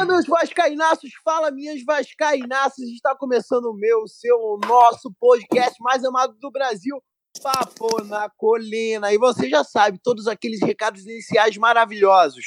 Fala, meus vascaínaços, fala, minhas vascaínaças. Está começando o meu, o seu, o nosso podcast mais amado do Brasil, Papo na Colina. E você já sabe, todos aqueles recados iniciais maravilhosos.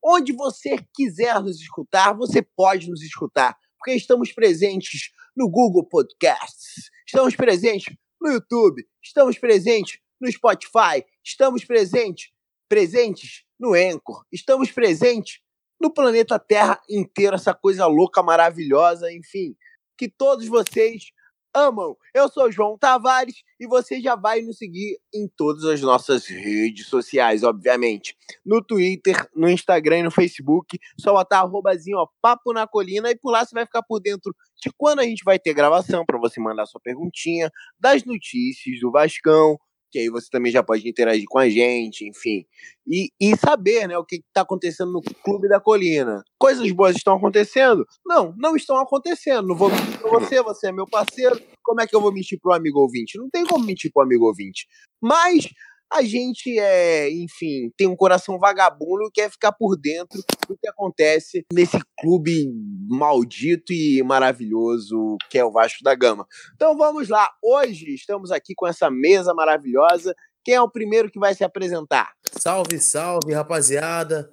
Onde você quiser nos escutar, você pode nos escutar, porque estamos presentes no Google Podcasts, estamos presentes no YouTube, estamos presentes no Spotify, estamos presentes, presentes no Anchor, estamos presentes no planeta Terra inteiro, essa coisa louca, maravilhosa, enfim, que todos vocês amam. Eu sou João Tavares e você já vai nos seguir em todas as nossas redes sociais, obviamente. No Twitter, no Instagram e no Facebook. Só botar arrobazinho, ó, papo na colina e por lá você vai ficar por dentro de quando a gente vai ter gravação para você mandar sua perguntinha, das notícias do Vascão, que aí você também já pode interagir com a gente, enfim. E, e saber né, o que está acontecendo no Clube da Colina. Coisas boas estão acontecendo? Não, não estão acontecendo. Não vou mentir para você, você é meu parceiro. Como é que eu vou mentir para o amigo ouvinte? Não tem como mentir para o amigo ouvinte. Mas a gente é, enfim, tem um coração vagabundo e quer ficar por dentro do que acontece nesse clube maldito e maravilhoso que é o Vasco da Gama. Então vamos lá, hoje estamos aqui com essa mesa maravilhosa. Quem é o primeiro que vai se apresentar? Salve, salve, rapaziada.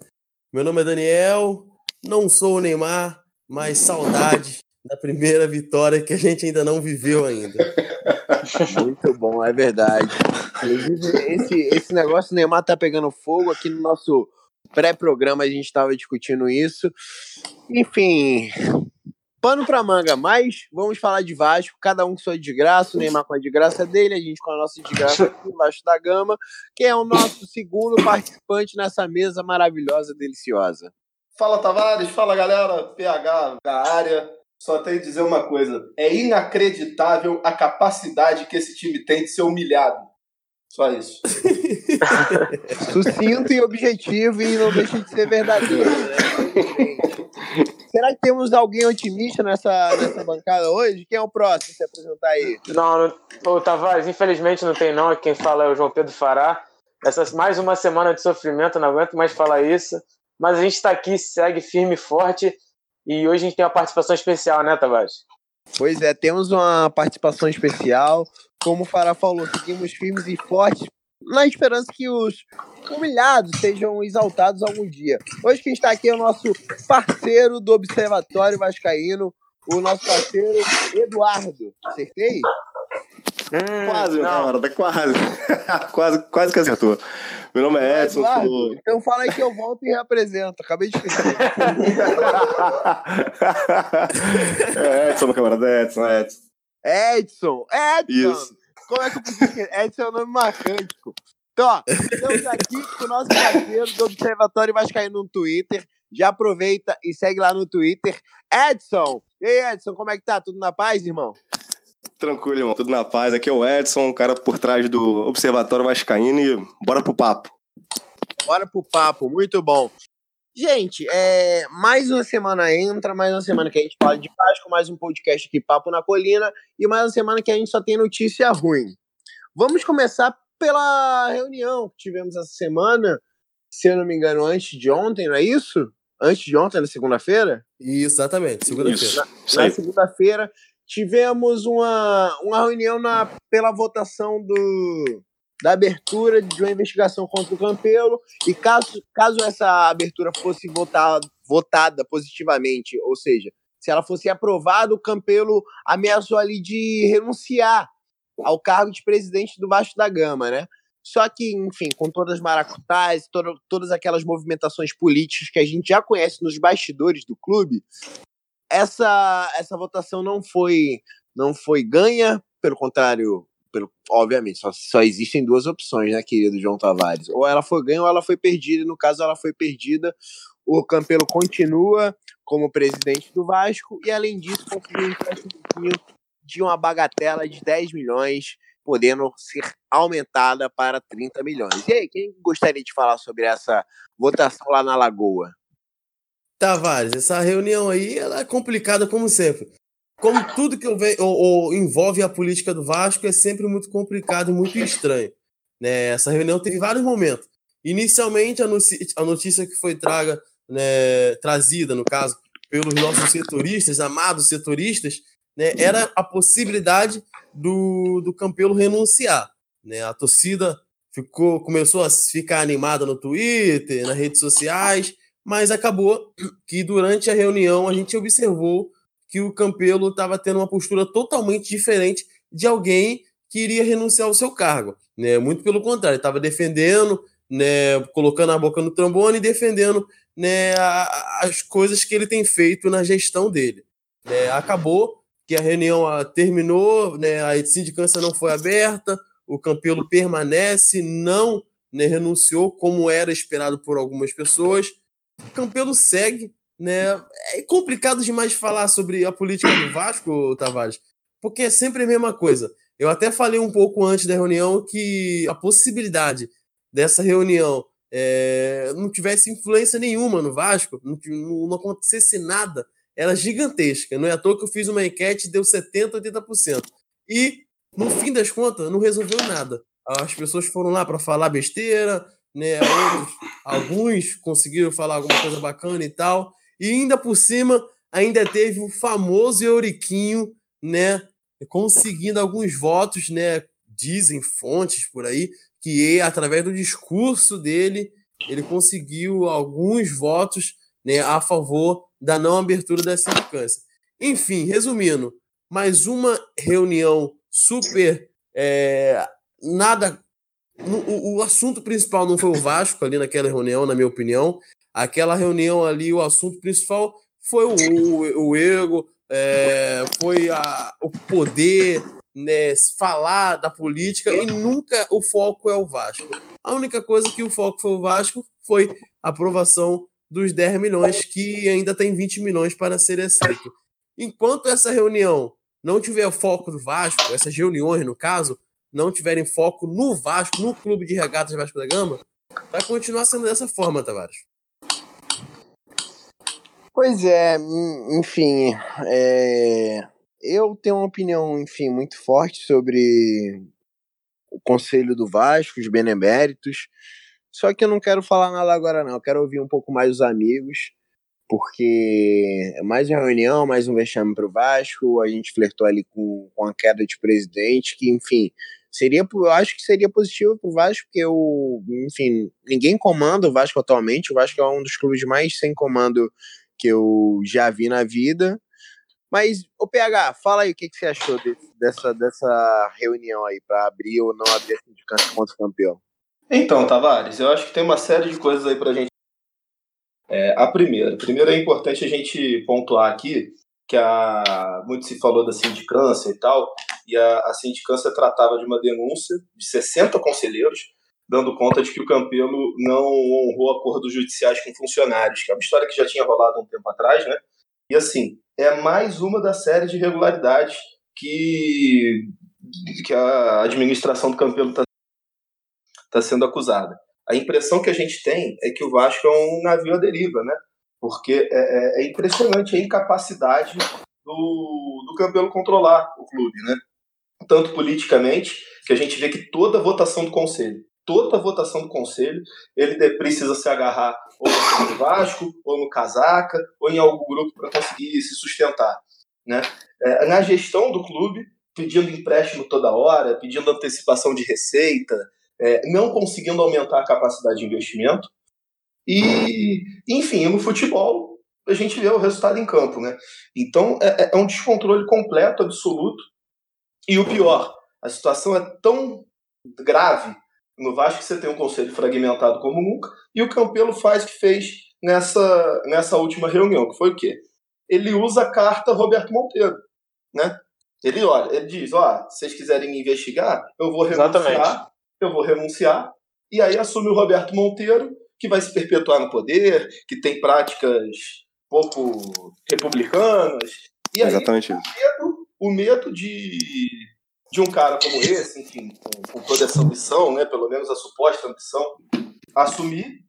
Meu nome é Daniel, não sou o Neymar, mas saudade da primeira vitória que a gente ainda não viveu ainda. Muito bom, é verdade. Esse, esse negócio do Neymar tá pegando fogo aqui no nosso pré-programa, a gente estava discutindo isso. Enfim, pano pra manga, mas vamos falar de Vasco, cada um com sua desgraça, o Neymar com a desgraça dele, a gente com a nossa desgraça aqui, Vasco da Gama, que é o nosso segundo participante nessa mesa maravilhosa, deliciosa. Fala Tavares, fala galera, PH da área. Só tenho que dizer uma coisa: é inacreditável a capacidade que esse time tem de ser humilhado. Só isso. Sucinto e objetivo e não deixa de ser verdadeiro. Né? Será que temos alguém otimista nessa, nessa bancada hoje? Quem é o próximo se apresentar aí? Não, não o Tavares, infelizmente não tem não. Quem fala é o João Pedro Fará. Essa mais uma semana de sofrimento, não aguento mais falar isso. Mas a gente está aqui, segue firme e forte. E hoje a gente tem uma participação especial, né, Tavares? Pois é, temos uma participação especial. Como o Fará falou, seguimos firmes e fortes na esperança que os humilhados sejam exaltados algum dia. Hoje quem está aqui é o nosso parceiro do Observatório Vascaíno, o nosso parceiro Eduardo. Acertei? Hum, quase, cara, tá quase. quase. Quase que acertou. Meu nome é Edson. Eduardo, sou... Então fala aí que eu volto e reapresento. Acabei de esquecer. é Edson, meu camarada. É Edson, é Edson. Edson, Edson. Isso. Como é que eu podia Edson é o um nome marcante, Então, ó, estamos aqui com o nosso parceiro do Observatório Vascaíno no Twitter. Já aproveita e segue lá no Twitter. Edson! E aí, Edson, como é que tá? Tudo na paz, irmão? Tranquilo, irmão. Tudo na paz. Aqui é o Edson, o cara por trás do Observatório Vascaíno e bora pro papo. Bora pro papo, muito bom. Gente, é, mais uma semana entra, mais uma semana que a gente fala de Vasco, mais um podcast aqui, Papo na Colina, e mais uma semana que a gente só tem notícia ruim. Vamos começar pela reunião que tivemos essa semana, se eu não me engano, antes de ontem, não é isso? Antes de ontem, na segunda-feira? Exatamente, segunda-feira. Na, na segunda-feira, tivemos uma, uma reunião na, pela votação do, da abertura de uma investigação contra o Campelo e caso, caso essa abertura fosse votada, votada positivamente, ou seja, se ela fosse aprovada, o Campelo ameaçou ali de renunciar ao cargo de presidente do Baixo da Gama, né? Só que, enfim, com todas as maracutais, todo, todas aquelas movimentações políticas que a gente já conhece nos bastidores do clube, essa, essa votação não foi, não foi ganha, pelo contrário, pelo, obviamente, só, só existem duas opções, né, querido João Tavares? Ou ela foi ganha ou ela foi perdida. No caso, ela foi perdida. O Campelo continua como presidente do Vasco e, além disso, conseguiu um empréstimo de uma bagatela de 10 milhões, podendo ser aumentada para 30 milhões. E aí, quem gostaria de falar sobre essa votação lá na Lagoa? Tavares, essa reunião aí ela é complicada como sempre como tudo que ve, ou, ou, envolve a política do Vasco é sempre muito complicado muito estranho. Né? Essa reunião teve vários momentos. Inicialmente, a notícia que foi traga, né, trazida, no caso, pelos nossos setoristas, amados setoristas, né, era a possibilidade do, do Campelo renunciar. Né? A torcida ficou, começou a ficar animada no Twitter, nas redes sociais, mas acabou que durante a reunião a gente observou que o Campelo estava tendo uma postura totalmente diferente de alguém que iria renunciar ao seu cargo. Né? Muito pelo contrário, estava defendendo, né, colocando a boca no trombone e defendendo né, as coisas que ele tem feito na gestão dele. Né? Acabou que a reunião terminou, né, a sindicância não foi aberta, o Campelo permanece, não né, renunciou como era esperado por algumas pessoas. O Campelo segue, né? É complicado demais falar sobre a política do Vasco, Tavares, porque é sempre a mesma coisa. Eu até falei um pouco antes da reunião que a possibilidade dessa reunião é, não tivesse influência nenhuma no Vasco, não, não, acontecesse nada, era gigantesca. Não é à toa que eu fiz uma enquete e deu 70%, 80%. E no fim das contas, não resolveu nada. As pessoas foram lá para falar besteira, né? Outros, alguns conseguiram falar alguma coisa bacana e tal. E ainda por cima, ainda teve o famoso Euriquinho, né? Conseguindo alguns votos, né? Dizem fontes por aí que através do discurso dele ele conseguiu alguns votos né, a favor da não abertura da sindicância. Enfim, resumindo, mais uma reunião super. É, nada. O, o, assunto principal não foi o Vasco ali naquela reunião, na minha opinião. Aquela reunião ali, o assunto principal foi o, o, o ego, é, foi a, o poder, né, falar da política e nunca o foco é o Vasco. A única coisa que o foco foi o Vasco foi a aprovação dos 10 milhões, que ainda tem 20 milhões para ser aceito. Enquanto essa reunião não tiver foco no Vasco, essas reuniões, no caso, não tiverem foco no Vasco, no clube de regatas Vasco da Gama, vai continuar sendo dessa forma, Tavares. Pois é, enfim, é... eu tenho uma opinião, enfim, muito forte sobre o conselho do Vasco, os beneméritos, só que eu não quero falar nada agora não, eu quero ouvir um pouco mais os amigos, porque é mais uma reunião, mais um vexame para o Vasco. A gente flertou ali com, com a queda de presidente, que, enfim, seria, eu acho que seria positivo para o Vasco, porque, o, enfim, ninguém comanda o Vasco atualmente. O Vasco é um dos clubes mais sem comando que eu já vi na vida. Mas, o PH, fala aí o que, que você achou desse, dessa, dessa reunião aí, para abrir ou não abrir a sindicância contra o campeão. Então, Tavares, eu acho que tem uma série de coisas aí para a gente é, a primeira. Primeiro é importante a gente pontuar aqui que a, muito se falou da sindicância e tal, e a, a sindicância tratava de uma denúncia de 60 conselheiros, dando conta de que o Campelo não honrou acordos judiciais com funcionários, que é uma história que já tinha rolado um tempo atrás, né? E assim, é mais uma da série de irregularidades que, que a administração do Campelo está tá sendo acusada. A impressão que a gente tem é que o Vasco é um navio à deriva, né? Porque é, é, é impressionante a incapacidade do, do Campelo controlar o clube, né? Tanto politicamente, que a gente vê que toda votação do conselho, toda votação do conselho, ele precisa se agarrar ou no Vasco, ou no Casaca, ou em algum grupo para conseguir se sustentar. Né? É, na gestão do clube, pedindo empréstimo toda hora, pedindo antecipação de receita, é, não conseguindo aumentar a capacidade de investimento. E, enfim, no futebol, a gente vê o resultado em campo. Né? Então, é, é, é um descontrole completo, absoluto. E o pior, a situação é tão grave no Vasco que você tem um conselho fragmentado como nunca, e o Campelo faz o que fez nessa, nessa última reunião, que foi o quê? Ele usa a carta Roberto Monteiro, né? Ele olha, ele diz, ó, se vocês quiserem me investigar, eu vou renunciar Exatamente eu vou renunciar. E aí assume o Roberto Monteiro, que vai se perpetuar no poder, que tem práticas pouco republicanas. E aí, Exatamente. O medo, o medo de, de um cara como esse, enfim, com, com toda essa ambição, né, pelo menos a suposta ambição, assumir,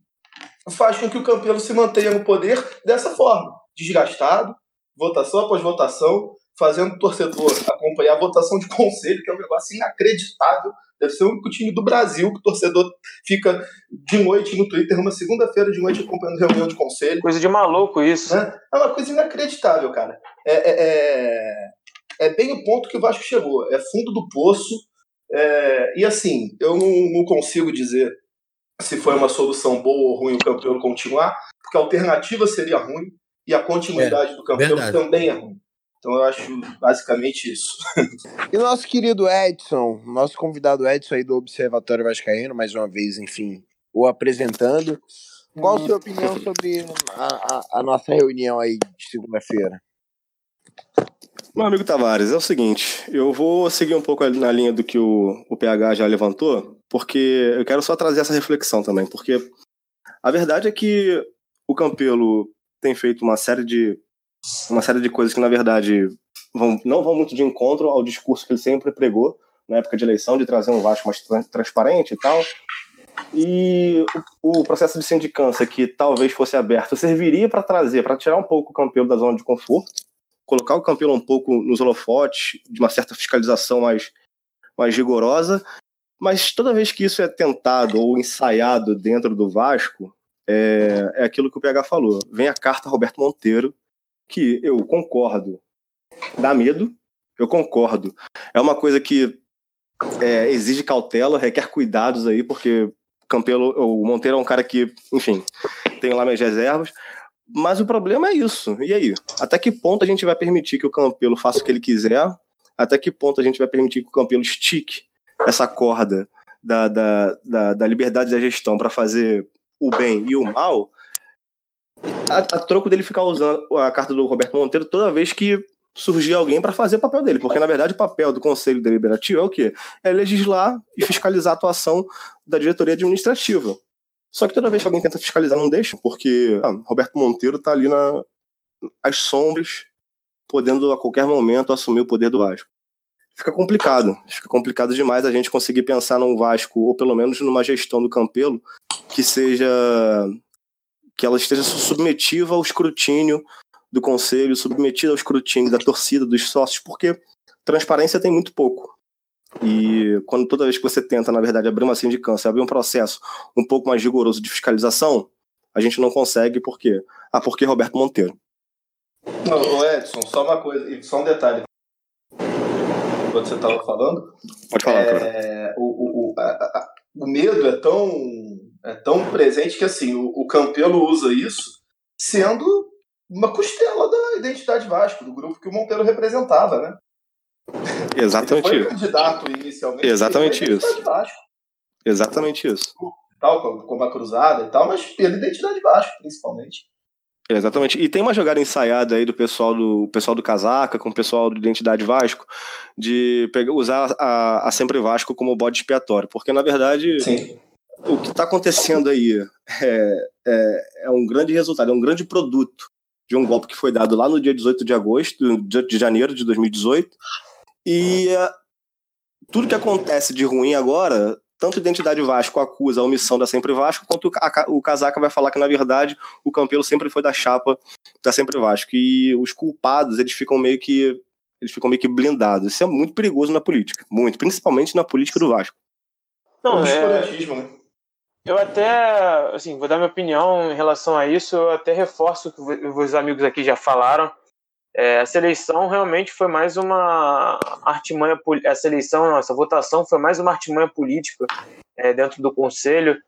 faz com que o Campelo se mantenha no poder dessa forma, desgastado, votação após votação, fazendo o torcedor acompanhar a votação de conselho, que é um negócio inacreditável Deve ser o único time do Brasil que o torcedor fica de noite no Twitter, uma segunda-feira de noite acompanhando reunião de conselho. Coisa de maluco isso. Né? É uma coisa inacreditável, cara. É, é, é, é, bem o ponto que o Vasco chegou. É fundo do poço. É, e assim, eu não, não consigo dizer se foi uma solução boa ou ruim o campeão continuar, porque a alternativa seria ruim e a continuidade é, do campeão verdade. também é ruim. Então eu acho basicamente isso. e nosso querido Edson, nosso convidado Edson aí do Observatório Vascaíno, mais uma vez, enfim, o apresentando. Qual a sua opinião sobre a, a, a nossa reunião aí de segunda-feira? Meu amigo Tavares, é o seguinte, eu vou seguir um pouco na linha do que o, o PH já levantou, porque eu quero só trazer essa reflexão também, porque a verdade é que o Campelo tem feito uma série de uma série de coisas que, na verdade, vão, não vão muito de encontro ao discurso que ele sempre pregou na época de eleição, de trazer um Vasco mais transparente e tal. E o, o processo de sindicância, que talvez fosse aberto, serviria para trazer, para tirar um pouco o Campelo da zona de conforto, colocar o Campelo um pouco nos holofotes, de uma certa fiscalização mais, mais rigorosa. Mas toda vez que isso é tentado ou ensaiado dentro do Vasco, é, é aquilo que o PH falou. Vem a carta Roberto Monteiro, que eu concordo, dá medo, eu concordo. É uma coisa que é, exige cautela, requer cuidados aí, porque Campelo, o Monteiro é um cara que, enfim, tem lá minhas reservas. Mas o problema é isso. E aí? Até que ponto a gente vai permitir que o Campelo faça o que ele quiser? Até que ponto a gente vai permitir que o Campelo estique essa corda da, da, da, da liberdade da gestão para fazer o bem e o mal? A, a, troco dele ficar usando a carta do Roberto Monteiro toda vez que surgir alguém para fazer o papel dele, porque na verdade o papel do Conselho Deliberativo é o quê? É legislar e fiscalizar a atuação da diretoria administrativa. Só que toda vez que alguém tenta fiscalizar, não deixa, porque ah, Roberto Monteiro está ali na, as sombras, podendo a qualquer momento assumir o poder do Vasco. Fica complicado, fica complicado demais a gente conseguir pensar num Vasco, ou pelo menos numa gestão do Campelo, que seja que ela esteja submetida ao escrutínio do conselho, submetida ao escrutínio da torcida, dos sócios, porque transparência tem muito pouco. E quando toda vez que você tenta, na verdade, abrir uma sindicância, abrir um processo um pouco mais rigoroso de fiscalização, a gente não consegue, por quê? Ah, porque Roberto Monteiro. Não, Edson, só uma coisa, só um detalhe. Quando você estava falando. Pode falar, é, cara. O, o, a, a, o medo é tão é tão presente que assim o, o Campelo usa isso sendo uma costela da identidade Vasco, do grupo que o Monteiro representava, né? Exatamente ele foi isso. candidato inicialmente. Exatamente isso. Vasco. Exatamente isso. Tal, como a Cruzada e tal, mas pela identidade Vasco, principalmente. Exatamente. E tem uma jogada ensaiada aí do pessoal do pessoal do Casaca, com o pessoal do Identidade Vasco, de pegar, usar a, a Sempre Vasco como bode expiatório. Porque, na verdade, Sim o que está acontecendo aí é, é, é, um grande resultado, é um grande produto de um golpe que foi dado lá no dia 18 de agosto, de janeiro de 2018. E uh, tudo que acontece de ruim agora, tanto a Identidade Vasco acusa a omissão da Sempre Vasco, quanto o, a, o Casaca vai falar que, na verdade, o Campelo sempre foi da chapa da Sempre Vasco. E os culpados, eles ficam meio que eles ficam meio que blindados. Isso é muito perigoso na política, muito, principalmente na política do Vasco. Não, é... né? Eu até, assim, vou dar minha opinião em relação a isso. Eu até reforço o que os amigos aqui já falaram. É, essa eleição realmente foi mais uma artimanha. Essa eleição, essa votação foi mais uma artimanha política é, dentro do conselho.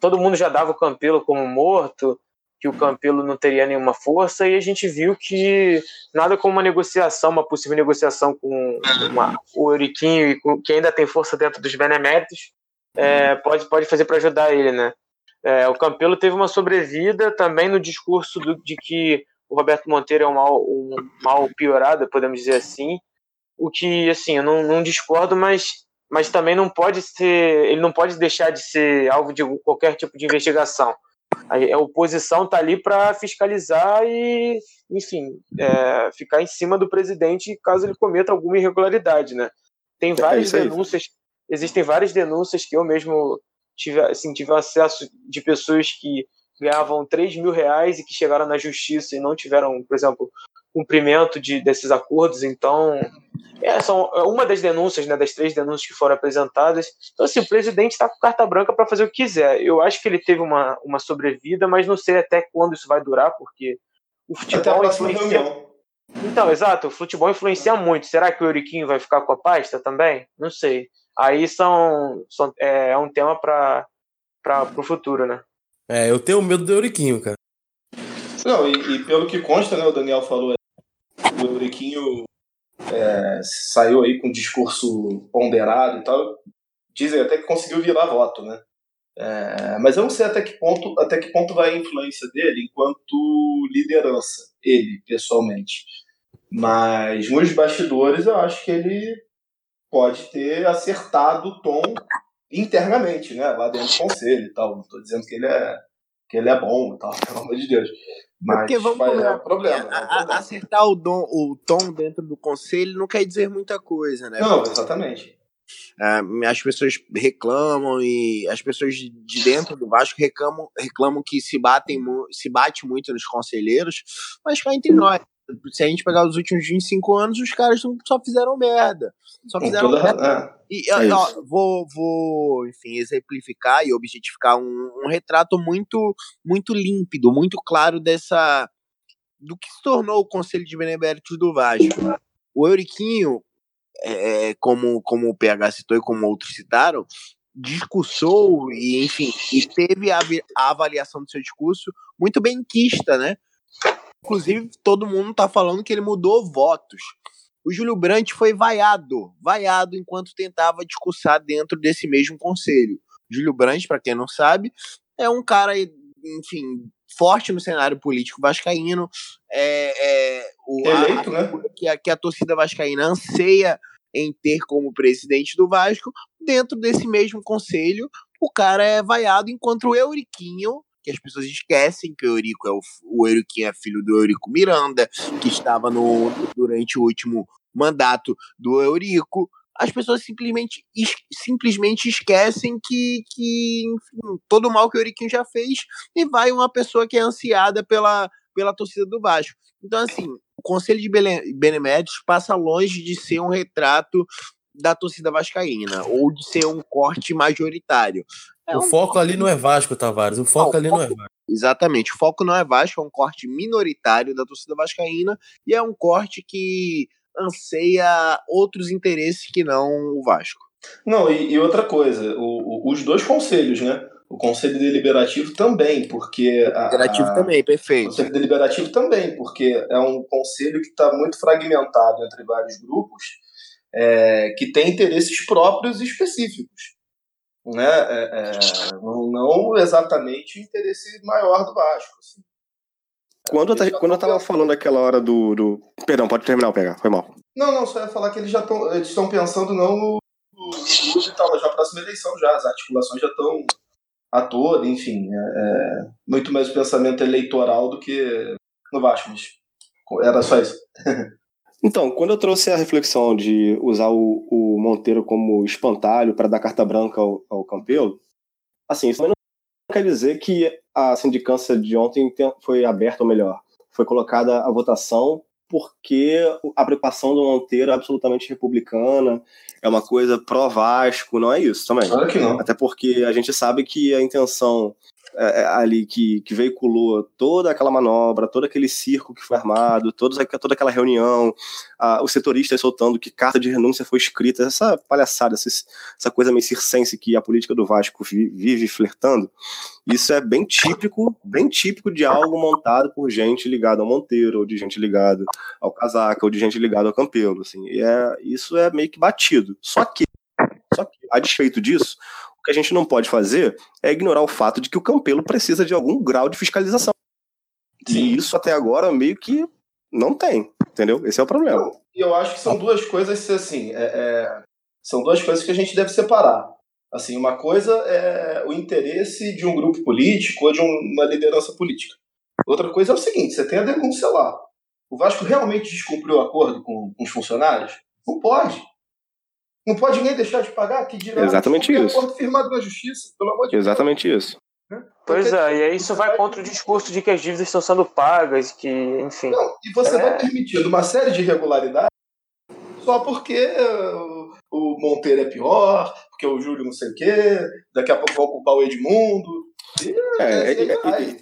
Todo mundo já dava o Campelo como morto, que o Campelo não teria nenhuma força, e a gente viu que nada como uma negociação, uma possível negociação com uma, o Euriquinho, que ainda tem força dentro dos beneméritos, é, pode, pode fazer para ajudar ele, né? É, o Campelo teve uma sobrevida também no discurso do, de que o Roberto Monteiro é um mal, um mal piorado, podemos dizer assim. O que, assim, eu não, não discordo, mas, mas também não pode ser. Ele não pode deixar de ser alvo de qualquer tipo de investigação. A, oposição está ali para fiscalizar e, enfim, é, ficar em cima do presidente caso ele cometa alguma irregularidade, né? Tem é várias é denúncias existem várias denúncias que eu mesmo tive, assim, tive acesso de pessoas que ganhavam 3 mil reais e que chegaram na justiça e não tiveram, por exemplo, cumprimento de, desses acordos. Então, é, são é uma das denúncias, né, das três denúncias que foram apresentadas. Então, assim, o presidente está com carta branca para fazer o que quiser. Eu acho que ele teve uma, uma sobrevida, mas não sei até quando isso vai durar, porque o futebol influencia. Então, exato, o futebol influencia muito. Será que o Euriquinho vai ficar com a pasta também? Não sei. Aí são, são é, é um tema para o futuro, né? É, eu tenho medo do Euriquinho, cara. Não, e, e, pelo que consta, né, o Daniel falou, o Euriquinho é, saiu aí com um discurso ponderado e tal. Dizem até que conseguiu virar voto, né? É, mas eu não sei até que ponto até que ponto vai a influência dele enquanto liderança, ele pessoalmente. Mas nos bastidores eu acho que ele pode ter acertado o tom internamente, né? Lá dentro do conselho e tal. Não estou dizendo que ele é que ele é bom e tal, pelo amor de Deus. Mas Porque vamos é um problema, é um problema. Acertar o, dom, o tom dentro do conselho não quer dizer muita coisa, né? Não, exatamente. É, as pessoas reclamam e as pessoas de dentro do Vasco reclamam, reclamam que se batem se bate muito nos conselheiros, mas cá entre nós. Se a gente pegar os últimos 25 anos, os caras só fizeram merda. Só fizeram toda... merda. É. E é ó, vou, vou, enfim, exemplificar e objetificar um, um retrato muito, muito límpido, muito claro dessa do que se tornou o Conselho de Beneméritos do Vasco. O Euriquinho, é, é, como, como o PH citou e como outros citaram, discursou e, enfim, e teve a, a avaliação do seu discurso muito benquista, né? Inclusive, todo mundo está falando que ele mudou votos. O Júlio Brandt foi vaiado, vaiado enquanto tentava discursar dentro desse mesmo conselho. Júlio Brandt, para quem não sabe, é um cara, enfim, forte no cenário político vascaíno. É, é o, Eleito, a, né? Que a, que a torcida vascaína anseia em ter como presidente do Vasco, dentro desse mesmo conselho, o cara é vaiado, enquanto o Euriquinho, que as pessoas esquecem que o Eurico é o, o Euriquinho é filho do Eurico Miranda, que estava no, durante o último mandato do Eurico. As pessoas simplesmente, es, simplesmente esquecem que, que enfim, todo o mal que o Euriquinho já fez e vai uma pessoa que é ansiada pela, pela torcida do Vasco. Então, assim, o Conselho de Beneméritos passa longe de ser um retrato da torcida vascaína ou de ser um corte majoritário. É o um foco ali não é Vasco, Tavares. O foco não, ali foco, não é Vasco. Exatamente. O foco não é Vasco, é um corte minoritário da torcida vascaína e é um corte que anseia outros interesses que não o Vasco. Não, e, e outra coisa, o, o, os dois conselhos, né? O Conselho Deliberativo também, porque. A, deliberativo a, também, perfeito. O Conselho Deliberativo também, porque é um conselho que está muito fragmentado entre vários grupos é, que tem interesses próprios e específicos. Né? É, é, não, não, exatamente o interesse maior do Vasco. Assim. Quando, eu, quando eu tava falando aquela hora do, do. Perdão, pode terminar o pegar, foi mal. Não, não, só ia falar que eles já estão. Eles estão pensando não no. no tal, mas já a próxima eleição já. As articulações já estão a toda, enfim. É, é, muito mais o pensamento eleitoral do que no Vasco, mas era só isso. Então, quando eu trouxe a reflexão de usar o, o Monteiro como espantalho para dar carta branca ao, ao Campelo, assim, isso não quer dizer que a sindicância de ontem foi aberta, ou melhor, foi colocada à votação porque a preocupação do Monteiro é absolutamente republicana, é uma coisa pró-Vasco, não é isso também. Claro que não. Até porque a gente sabe que a intenção é, é, ali que, que veiculou toda aquela manobra, todo aquele circo que foi armado, toda, toda aquela reunião, a, os setoristas soltando que carta de renúncia foi escrita, essa palhaçada, essa, essa coisa meio circense que a política do Vasco vive flertando, isso é bem típico, bem típico de algo montado por gente ligada ao Monteiro, ou de gente ligada ao Casaca, ou de gente ligada ao Campelo, assim, é, isso é meio que batido. Só que, só que, a despeito disso, que a gente não pode fazer é ignorar o fato de que o Campelo precisa de algum grau de fiscalização. Sim. E isso até agora meio que não tem, entendeu? Esse é o problema. E eu acho que são duas coisas, assim, é, é, são duas coisas que a gente deve separar. Assim, uma coisa é o interesse de um grupo político ou de uma liderança política. Outra coisa é o seguinte: você tem a denúncia lá. O Vasco realmente descumpriu o acordo com, com os funcionários? Não pode. Não pode ninguém deixar de pagar? Que dirá Exatamente isso. acordo firmado na justiça, pelo amor de Exatamente Deus. isso. Né? Pois é, e aí isso vai contra o discurso de que as dívidas estão sendo pagas, que, enfim. Não, e você É. vai permitindo uma série de irregularidades só porque uh, o Monteiro é pior, porque o Júlio não sei o quê, daqui a pouco vão culpar o Edmundo. E, É, e- é- é- aí,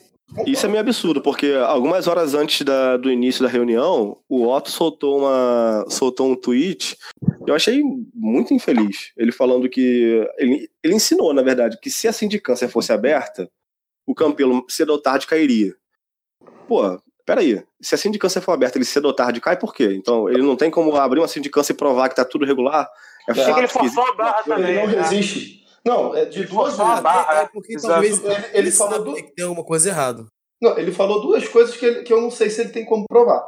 Isso é meio absurdo, porque algumas horas antes da- do início da reunião, o Otto soltou, uma, soltou um tweet eu achei muito infeliz. Ele falando que. Ele, ele ensinou, na verdade, que se a sindicância fosse aberta, o Campelo cedo ou tarde cairia. Pô, peraí. Se a sindicância for aberta, ele cedo ou tarde cai, por quê? Então, ele não tem como abrir uma sindicância e provar que tá tudo regular? É Achei que ele que- forçou a barra ele também. não né? resiste. Não, é de duas Forçou a vezes. barra. É, é porque Exato. talvez Ele- ele falou do- que tem alguma coisa errada. Não, ele falou duas coisas que, ele- que eu não sei se ele tem como provar.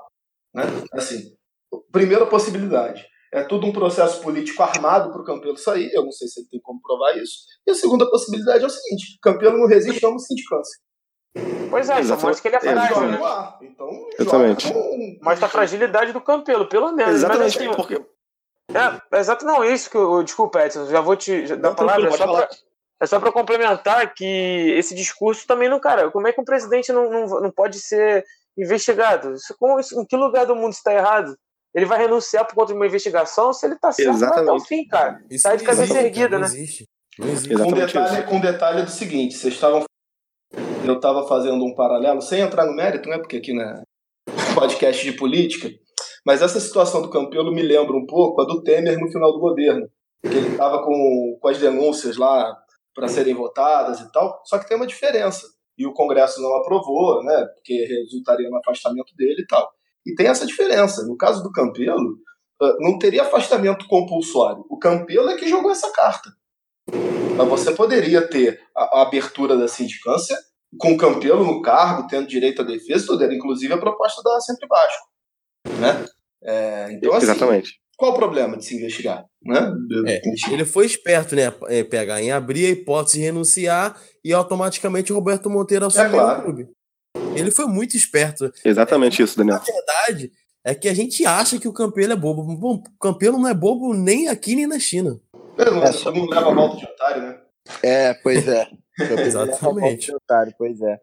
Né? Assim, primeira possibilidade. É tudo um processo político armado para o Campelo sair. Eu não sei se ele tem como provar isso. E a segunda possibilidade é o seguinte: Campelo não resiste a uma sindicância. Pois é, Exatamente. mostra que ele é frágil, né? Então, Exatamente. com- Mostra a fragilidade do Campelo, pelo menos. Exatamente, Mas, assim, porque. É, exato, não, isso que eu. Desculpa, Edson, já vou te já, dar a palavra. É só, pra, é só pra complementar que esse discurso também não, cara, como é que um presidente não, não, não pode ser investigado? Isso, como, isso, em que lugar do mundo está errado? Ele vai renunciar por conta de uma investigação se ele tá certo até o fim, cara. Isso Sai de cabeça erguida, não né? existe. Não existe. Com detalhe, isso. detalhe do seguinte: vocês estavam. Eu estava fazendo um paralelo, sem entrar no mérito, né? Porque aqui na podcast de política. Mas essa situação do Campelo me lembra um pouco a do Temer no final do governo. Que ele estava com, com as denúncias lá para serem votadas e tal. Só que tem uma diferença. E o Congresso não aprovou, né? Porque resultaria no afastamento dele e tal. E tem essa diferença. No caso do Campelo, ah, não teria afastamento compulsório. O Campelo é que jogou essa carta. Mas você poderia ter a, a abertura da sindicância com o Campelo no cargo, tendo direito à defesa, tudo. Era inclusive a proposta da Sempre Vasco. Né? É, então, assim, Exatamente. qual o problema de se investigar? Né? É, Ele foi esperto, né, é, pegar em abrir a hipótese de renunciar e automaticamente o Roberto Monteiro assumiu claro. o clube. Ele foi muito esperto. Exatamente isso, Daniel. A verdade é que a gente acha que o Campelo é bobo. Bom, o Campelo não é bobo nem aqui nem na China. Não, É, só- não leva a volta de otário, né? É, pois é. Exatamente. Otário, pois é.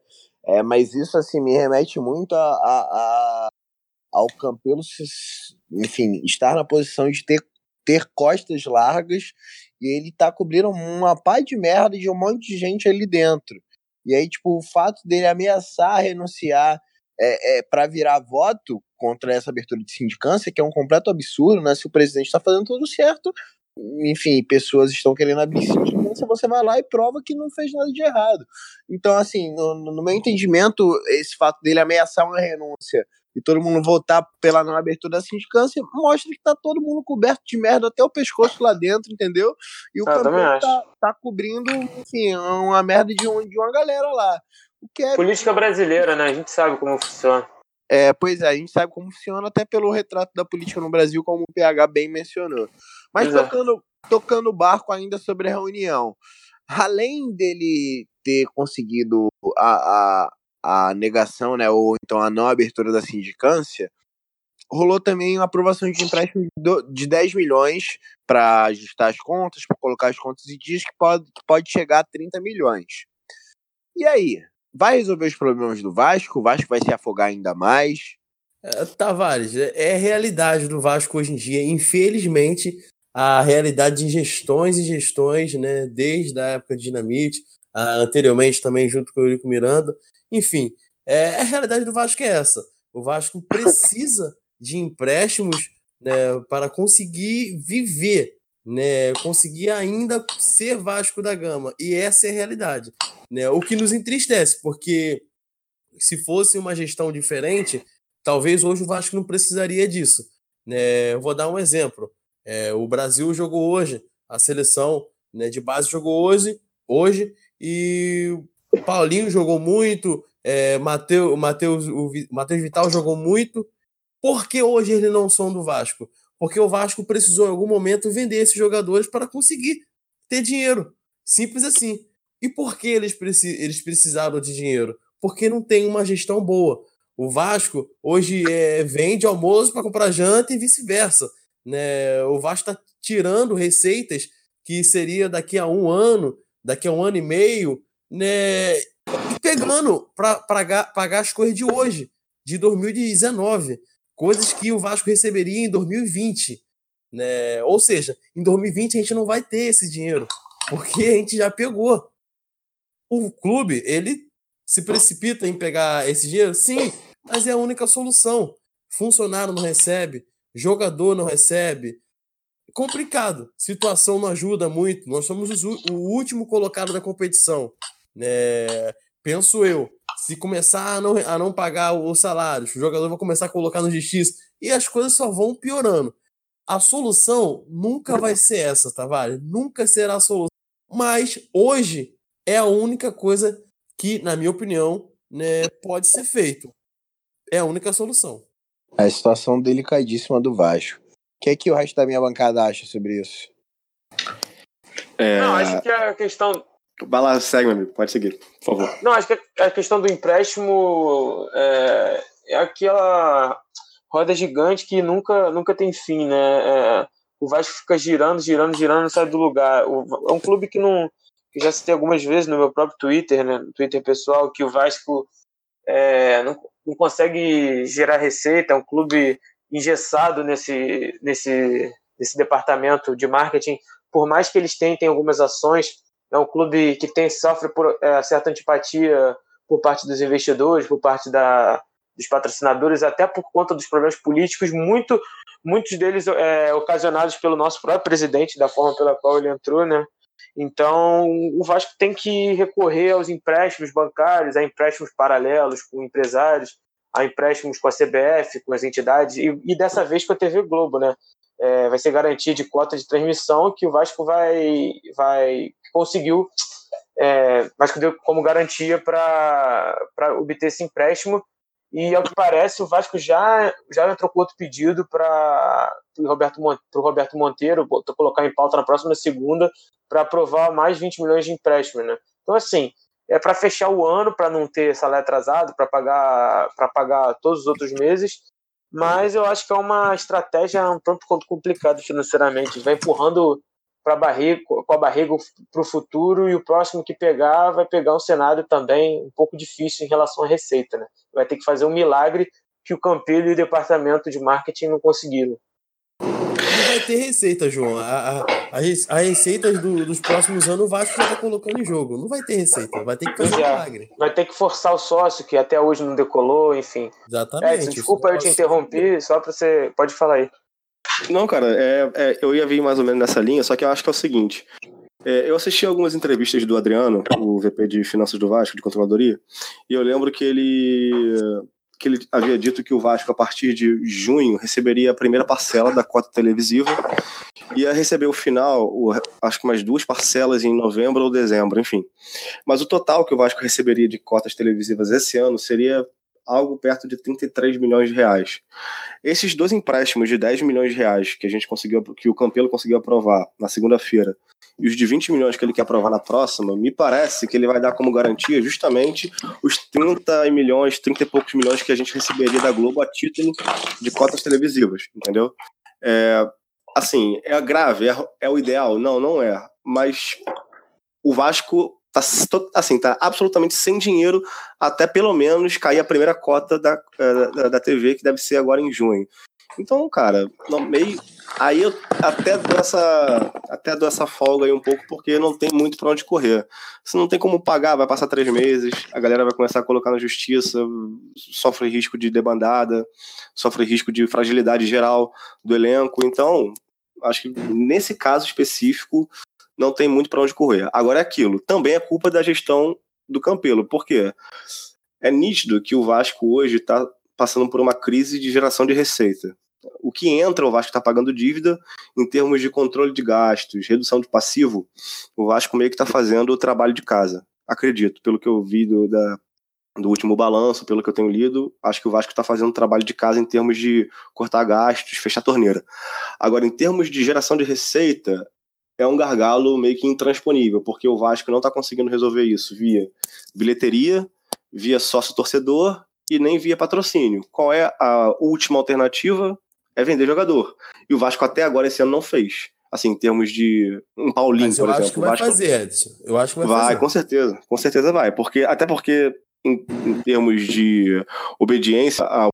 é. Mas isso, assim, me remete muito a, a- a- ao Campelo, se- enfim, estar na posição de ter, ter costas largas e ele tá cobrindo uma pá de merda de um monte de gente ali dentro. E aí, tipo, o fato dele ameaçar renunciar é, é, para virar voto contra essa abertura de sindicância, que é um completo absurdo, né? Se o presidente está fazendo tudo certo, enfim, pessoas estão querendo abrir sindicância, você vai lá e prova que não fez nada de errado. Então, assim, no, no meu entendimento, esse fato dele ameaçar uma renúncia e todo mundo votar pela não abertura da sindicância mostra que tá todo mundo coberto de merda até o pescoço lá dentro, entendeu? E o Ah, acho. tá, tá cobrindo, enfim, uma merda de, um, de uma galera lá. O que é Política brasileira, né? A gente sabe como funciona. é, pois é, a gente sabe como funciona até pelo retrato da política no Brasil, como o PH bem mencionou. Mas Pois é. tocando, tocando o barco ainda sobre a reunião, além dele ter conseguido a, a, a negação, né, ou então a não abertura da sindicância, rolou também uma aprovação de empréstimo de do- de 10 milhões para ajustar as contas, para colocar as contas em dias, que pode, que pode chegar a 30 milhões. E aí? Vai resolver os problemas do Vasco? O Vasco vai se afogar ainda mais? É, Tavares, é, é a realidade do Vasco hoje em dia. Infelizmente, a realidade de gestões e gestões, né, desde a época de Dinamite, ah, anteriormente também junto com o Eurico Miranda. Enfim, é, a realidade do Vasco é essa. O Vasco precisa de empréstimos né, para conseguir viver, né, conseguir ainda ser Vasco da Gama. E essa é a realidade. Né? O que nos entristece, porque se fosse uma gestão diferente, talvez hoje o Vasco não precisaria disso. Né? Eu vou dar um exemplo. É, o Brasil jogou hoje, a seleção né, de base jogou hoje, hoje e o Paulinho jogou muito, é, Mateus, Mateus, o Mateus Vital jogou muito. Por que hoje eles não são do Vasco? Porque o Vasco precisou em algum momento vender esses jogadores para conseguir ter dinheiro. Simples assim. E por que eles, preci eles precisaram de dinheiro? Porque não tem uma gestão boa. O Vasco hoje é, vende almoço para comprar janta e vice-versa. Né? O Vasco está tirando receitas que seria daqui a um ano, daqui a um ano e meio, né? pegando para pagar, pagar as coisas de hoje, de 2019. Coisas que o Vasco receberia em 2020. Né? Ou seja, em 2020 a gente não vai ter esse dinheiro, porque a gente já pegou. O clube, ele se precipita em pegar esse dinheiro? Sim, mas é a única solução. Funcionário não recebe, jogador não recebe. Complicado. Situação não ajuda muito. Nós somos o último colocado da competição. É, penso eu. Se começar a não, a não pagar os salários, o jogador vai começar a colocar no justiça e as coisas só vão piorando. A solução nunca vai ser essa, Tavares. Nunca será a solução. Mas hoje é a única coisa que, na minha opinião, né, pode ser feito. É a única solução. A situação delicadíssima do Vasco. O que é que o resto da minha bancada acha sobre isso? É... Não, acho que a questão. Vai lá, segue, meu amigo. Pode seguir, por favor. Não, acho que a questão do empréstimo é, é aquela roda gigante que nunca, nunca tem fim, né? É, o Vasco fica girando, girando, girando, não sai do lugar. O, é um clube que não. Que já citei algumas vezes no meu próprio Twitter, né? No Twitter pessoal, que o Vasco é, não, não consegue gerar receita, é um clube engessado nesse, nesse, nesse departamento de marketing. Por mais que eles tentem algumas ações, é um clube que tem sofre por é, certa antipatia por parte dos investidores, por parte da, dos patrocinadores, até por conta dos problemas políticos, muito, muitos deles é, ocasionados pelo nosso próprio presidente, da forma pela qual ele entrou, né? Então, o Vasco tem que recorrer aos empréstimos bancários, a empréstimos paralelos com empresários, a empréstimos com a CBF, com as entidades, e, e dessa vez com a TV Globo, né? É, vai ser garantia de cota de transmissão que o Vasco vai, vai conseguiu, é, Vasco deu como garantia para obter esse empréstimo e, ao que parece, o Vasco já, já entrou com outro pedido para o Roberto, Roberto Monteiro, colocar em pauta na próxima segunda, para aprovar mais 20 milhões de empréstimo. Né? Então, assim, é para fechar o ano, para não ter salário atrasado, para pagar, pagar todos os outros meses. Mas eu acho que é uma estratégia um tanto quanto complicada financeiramente. Vai empurrando para barriga, com a barriga para o futuro e o próximo que pegar vai pegar um cenário também um pouco difícil em relação à receita. Né? Vai ter que fazer um milagre que o Campelo e o departamento de marketing não conseguiram. Não vai ter receita, João. A, a, a receita do, dos próximos anos o Vasco já está colocando em jogo. Não vai ter receita, vai ter que fazer é. milagre. Vai ter que forçar o sócio, que até hoje não decolou, enfim. Exatamente. É, desculpa eu te interromper, só para você. Pode falar aí. Não, cara, é, é, eu ia vir mais ou menos nessa linha, só que eu acho que é o seguinte. É, eu assisti algumas entrevistas do Adriano, o VP de Finanças do Vasco, de Controladoria, e eu lembro que ele, que ele havia dito que o Vasco, a partir de junho, receberia a primeira parcela da cota televisiva, ia receber o final, o, acho que mais duas parcelas em novembro ou dezembro, enfim. Mas o total que o Vasco receberia de cotas televisivas esse ano seria algo perto de 33 milhões de reais. Esses dois empréstimos de 10 milhões de reais que a gente conseguiu, que o Campelo conseguiu aprovar na segunda-feira, e os de 20 milhões que ele quer aprovar na próxima, me parece que ele vai dar como garantia justamente os 30 milhões, 30 e poucos milhões que a gente receberia da Globo a título de cotas televisivas, entendeu? É, assim, é grave, é, é o ideal? Não, não é. Mas o Vasco tá, assim, tá absolutamente sem dinheiro até pelo menos cair a primeira cota da, eh, da, da TV, que deve ser agora em junho. Então, cara, no meio. Aí eu até dou, essa, até dou essa folga aí um pouco, porque não tem muito para onde correr. Se não tem como pagar, vai passar três meses, a galera vai começar a colocar na justiça, sofre risco de debandada, sofre risco de fragilidade geral do elenco. Então, acho que nesse caso específico, não tem muito para onde correr. Agora é aquilo, também é culpa da gestão do Campelo, por quê? É nítido que o Vasco hoje está passando por uma crise de geração de receita. O que entra, o Vasco está pagando dívida em termos de controle de gastos, redução de passivo. O Vasco meio que está fazendo o trabalho de casa. Acredito, pelo que eu vi do, da, do último balanço, pelo que eu tenho lido, acho que o Vasco está fazendo trabalho de casa em termos de cortar gastos, fechar torneira. Agora, em termos de geração de receita, é um gargalo meio que intransponível, porque o Vasco não está conseguindo resolver isso via bilheteria, via sócio-torcedor e nem via patrocínio. Qual é a última alternativa? É vender jogador. E o Vasco até agora esse ano não fez. assim, em termos de um Paulinho, Mas eu por acho exemplo. que vai Vasco... fazer, Edson. Eu acho que vai, Vai, fazer. com certeza. Com certeza vai. Porque, até porque, em, em termos de obediência ao,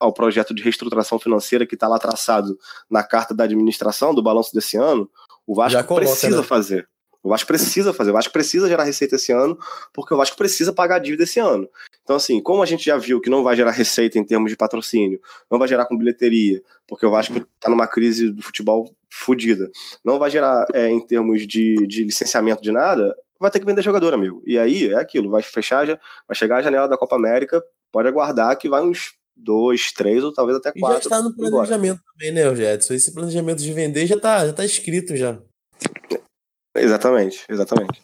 ao projeto de reestruturação financeira que está lá traçado na carta da administração do balanço desse ano, o Vasco coloca, precisa né? fazer. O Vasco precisa fazer. O Vasco precisa gerar receita esse ano, porque o Vasco precisa pagar a dívida esse ano. Então, assim, como a gente já viu que não vai gerar receita em termos de patrocínio, não vai gerar com bilheteria, porque o Vasco está numa crise do futebol fodida, não vai gerar é, em termos de, de licenciamento de nada, vai ter que vender jogador, amigo. E aí é aquilo, vai fechar, já- vai chegar a janela da Copa América, pode aguardar que vai uns dois, três ou talvez até E já quatro. está no planejamento também, né, Edson? Esse planejamento de vender já está já tá escrito já. Exatamente, exatamente.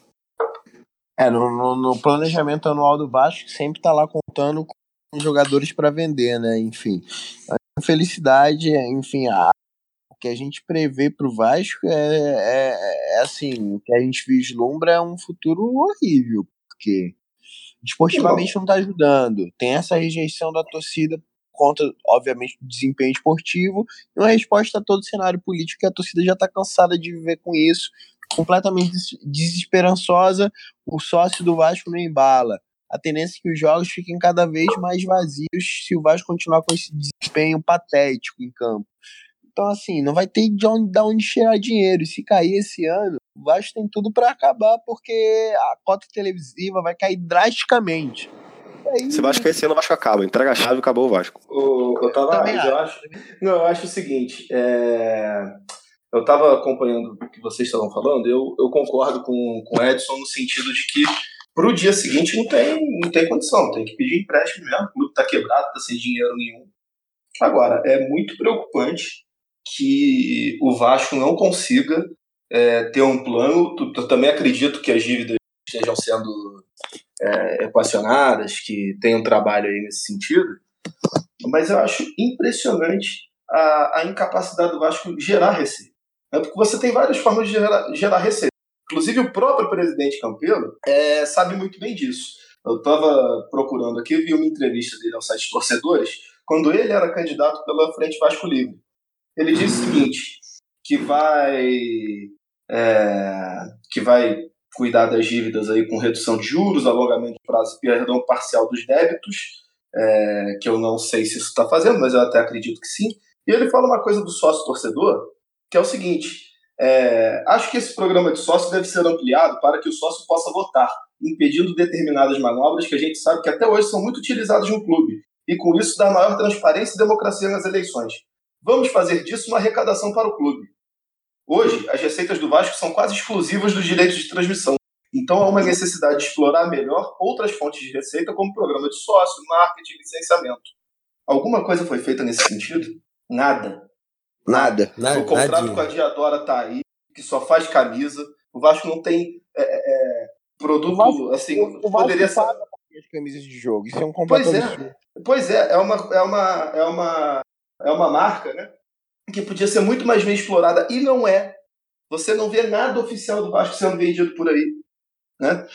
É, no, no- no planejamento anual do Vasco sempre tá lá contando com jogadores para vender, né? Enfim, a infelicidade, enfim, a, o que a gente prevê pro Vasco é, é, é assim, o que a gente vislumbra é um futuro horrível, porque desportivamente não tá ajudando. Tem essa rejeição da torcida por conta, obviamente, do desempenho esportivo e uma resposta a todo o cenário político que a torcida já tá cansada de viver com isso, completamente des- desesperançosa o sócio do Vasco não embala. A tendência é que os jogos fiquem cada vez mais vazios se o Vasco continuar com esse desempenho patético em campo. Então, assim, não vai ter de onde, de onde tirar dinheiro. E se cair esse ano, o Vasco tem tudo para acabar, porque a cota televisiva vai cair drasticamente. Aí, Se o Vasco esse ano, o Vasco acaba. Entrega a chave e acabou o Vasco. O, eu tava, eu acho. Não, eu acho o seguinte. é, eu estava acompanhando o que vocês estavam falando. Eu, eu concordo com, com o Edson no sentido de que pro dia seguinte não tem, não tem condição. Tem que pedir empréstimo mesmo. O clube tá quebrado, tá sem dinheiro nenhum. Agora, é muito preocupante que o Vasco não consiga é, ter um plano. Eu também acredito que as dívidas estejam sendo é, equacionadas, que tem um trabalho aí nesse sentido. Mas eu acho impressionante a, a incapacidade do Vasco gerar receita. É porque você tem várias formas de gerar, gerar receita. Inclusive o próprio presidente Campelo é, sabe muito bem disso. Eu estava procurando aqui, vi uma entrevista dele ao site Torcedores, quando ele era candidato pela Frente Vasco Livre. Ele disse o seguinte, que vai, é, que vai cuidar das dívidas aí com redução de juros, alongamento de prazo, perdão parcial dos débitos, é, que eu não sei se isso está fazendo, mas eu até acredito que sim. E ele fala uma coisa do sócio torcedor, que é o seguinte: é, acho que esse programa de sócio deve ser ampliado para que o sócio possa votar, impedindo determinadas manobras que a gente sabe que até hoje são muito utilizadas no clube, e com isso dar maior transparência e democracia nas eleições. Vamos fazer disso uma arrecadação para o clube. Hoje, as receitas do Vasco são quase exclusivas dos direitos de transmissão. Então há uma necessidade de explorar melhor outras fontes de receita, como programa de sócio, marketing, licenciamento. Alguma coisa foi feita nesse sentido? Nada. Nada. Na, o contrato nadinha. com a Diadora tá aí, que só faz camisa. O Vasco não tem é, é, produto, O Vasco- assim, o Vasco poderia ser... as camisas de jogo. Isso é um completo Pois é. absurdo. Pois é, é uma, é uma, é uma, é uma marca, né? Que podia ser muito mais bem explorada e não é. Você não vê nada oficial do Vasco sendo vendido por aí. Né?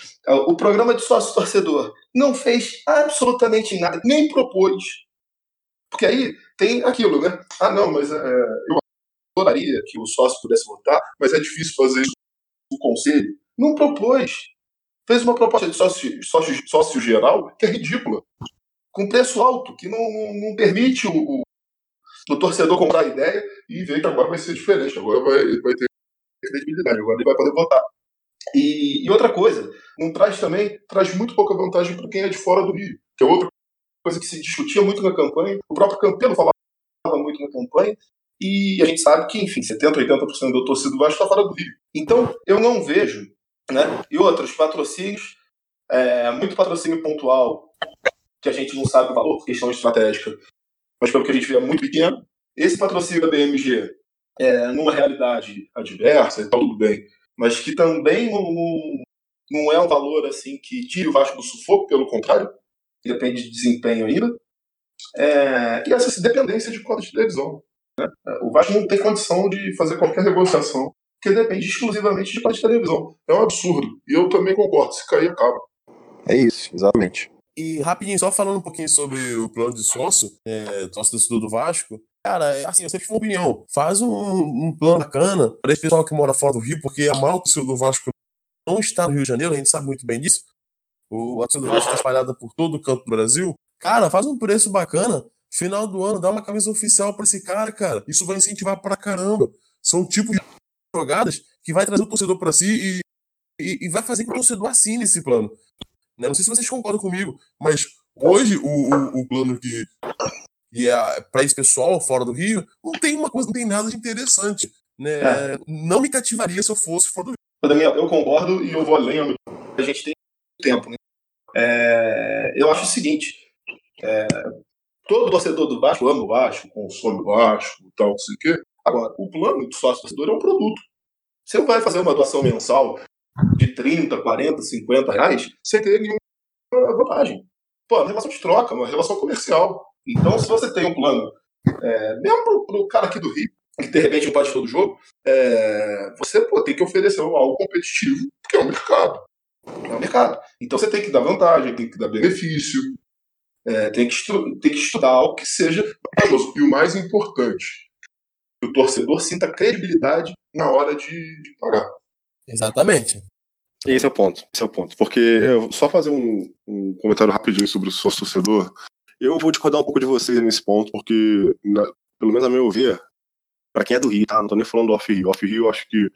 O programa de sócio torcedor não fez absolutamente nada, nem propôs. Porque aí tem aquilo, né? Ah, não, mas é, eu adoraria que o sócio pudesse votar, mas é difícil fazer isso no conselho. Não propôs. Fez uma proposta de sócio, sócio, sócio geral que é ridícula com preço alto, que não, não permite o, o, o torcedor comprar a ideia e ver que agora vai ser diferente, agora vai, vai ter credibilidade, agora ele vai poder votar. E, e outra coisa, não traz também, traz muito pouca vantagem para quem é de fora do Rio, que é outra coisa que se discutia muito na campanha, o próprio Campelo falava muito na campanha, e a gente sabe que, enfim, 70%, 80% do torcida do Vasco está fora do Rio. Então, eu não vejo, né? E outros patrocínios, é, muito patrocínio pontual, que a gente não sabe o valor questão estratégica, mas pelo que a gente vê é muito pequeno. Esse patrocínio da BMG, é, numa realidade adversa e tal, tudo bem, mas que também não, não, é um valor assim que tire o Vasco do sufoco, pelo contrário, depende de desempenho ainda. É, e essa dependência de cota de televisão. Né? O Vasco não tem condição de fazer qualquer negociação, porque depende exclusivamente de cota de televisão. É um absurdo. E eu também concordo, se cair, acaba. É isso, exatamente. E rapidinho, só falando um pouquinho sobre o plano de sócio, é, sócio do Vasco, Cara, assim, eu sempre tive uma opinião. Faz um, um plano bacana para esse pessoal que mora fora do Rio, porque a maior torcida do Vasco não está no Rio de Janeiro, a gente sabe muito bem disso. O, a torcida do Vasco está espalhada por todo o canto do Brasil. Cara, faz um preço bacana. Final do ano, dá uma camisa oficial para esse cara, cara. Isso vai incentivar pra caramba. São tipos de jogadas que vai trazer o torcedor para si e, e, e, vai fazer que o torcedor assine esse plano. Né? Não sei se vocês concordam comigo, mas hoje o, o, o plano que, e é, para esse pessoal fora do Rio, não tem uma coisa, não tem nada de interessante. Né? É. Não me cativaria se eu fosse fora do Rio. Daniel, eu concordo e eu vou além. A gente tem tempo, né? É, eu acho o seguinte: é, todo torcedor do Vasco ama o Vasco, consome o Vasco, tal, não sei o quê. Agora, o plano do sócio torcedor é um produto. Você não vai fazer uma doação mensal de 30, 40, 50 reais sem ter nenhuma vantagem. Pô, é uma relação de troca, uma relação comercial. Então, se você tem um plano, é, mesmo para o cara aqui do Rio, que de repente não pode todo jogo, é, você pô, tem que oferecer algo competitivo, porque é um mercado. É um mercado. Então você tem que dar vantagem, tem que dar benefício, é, tem, que tem que estudar algo que seja vantajoso. E o mais importante, que o torcedor sinta credibilidade na hora de, de pagar. Exatamente. Esse é o ponto, esse é o ponto. Porque, eu, só fazer um, um comentário rapidinho sobre o sócio torcedor, eu vou discordar um pouco de vocês nesse ponto, porque, na, pelo menos a meu ver, para quem é do Rio, tá? Não tô nem falando do Off-Rio. Off-Rio eu acho que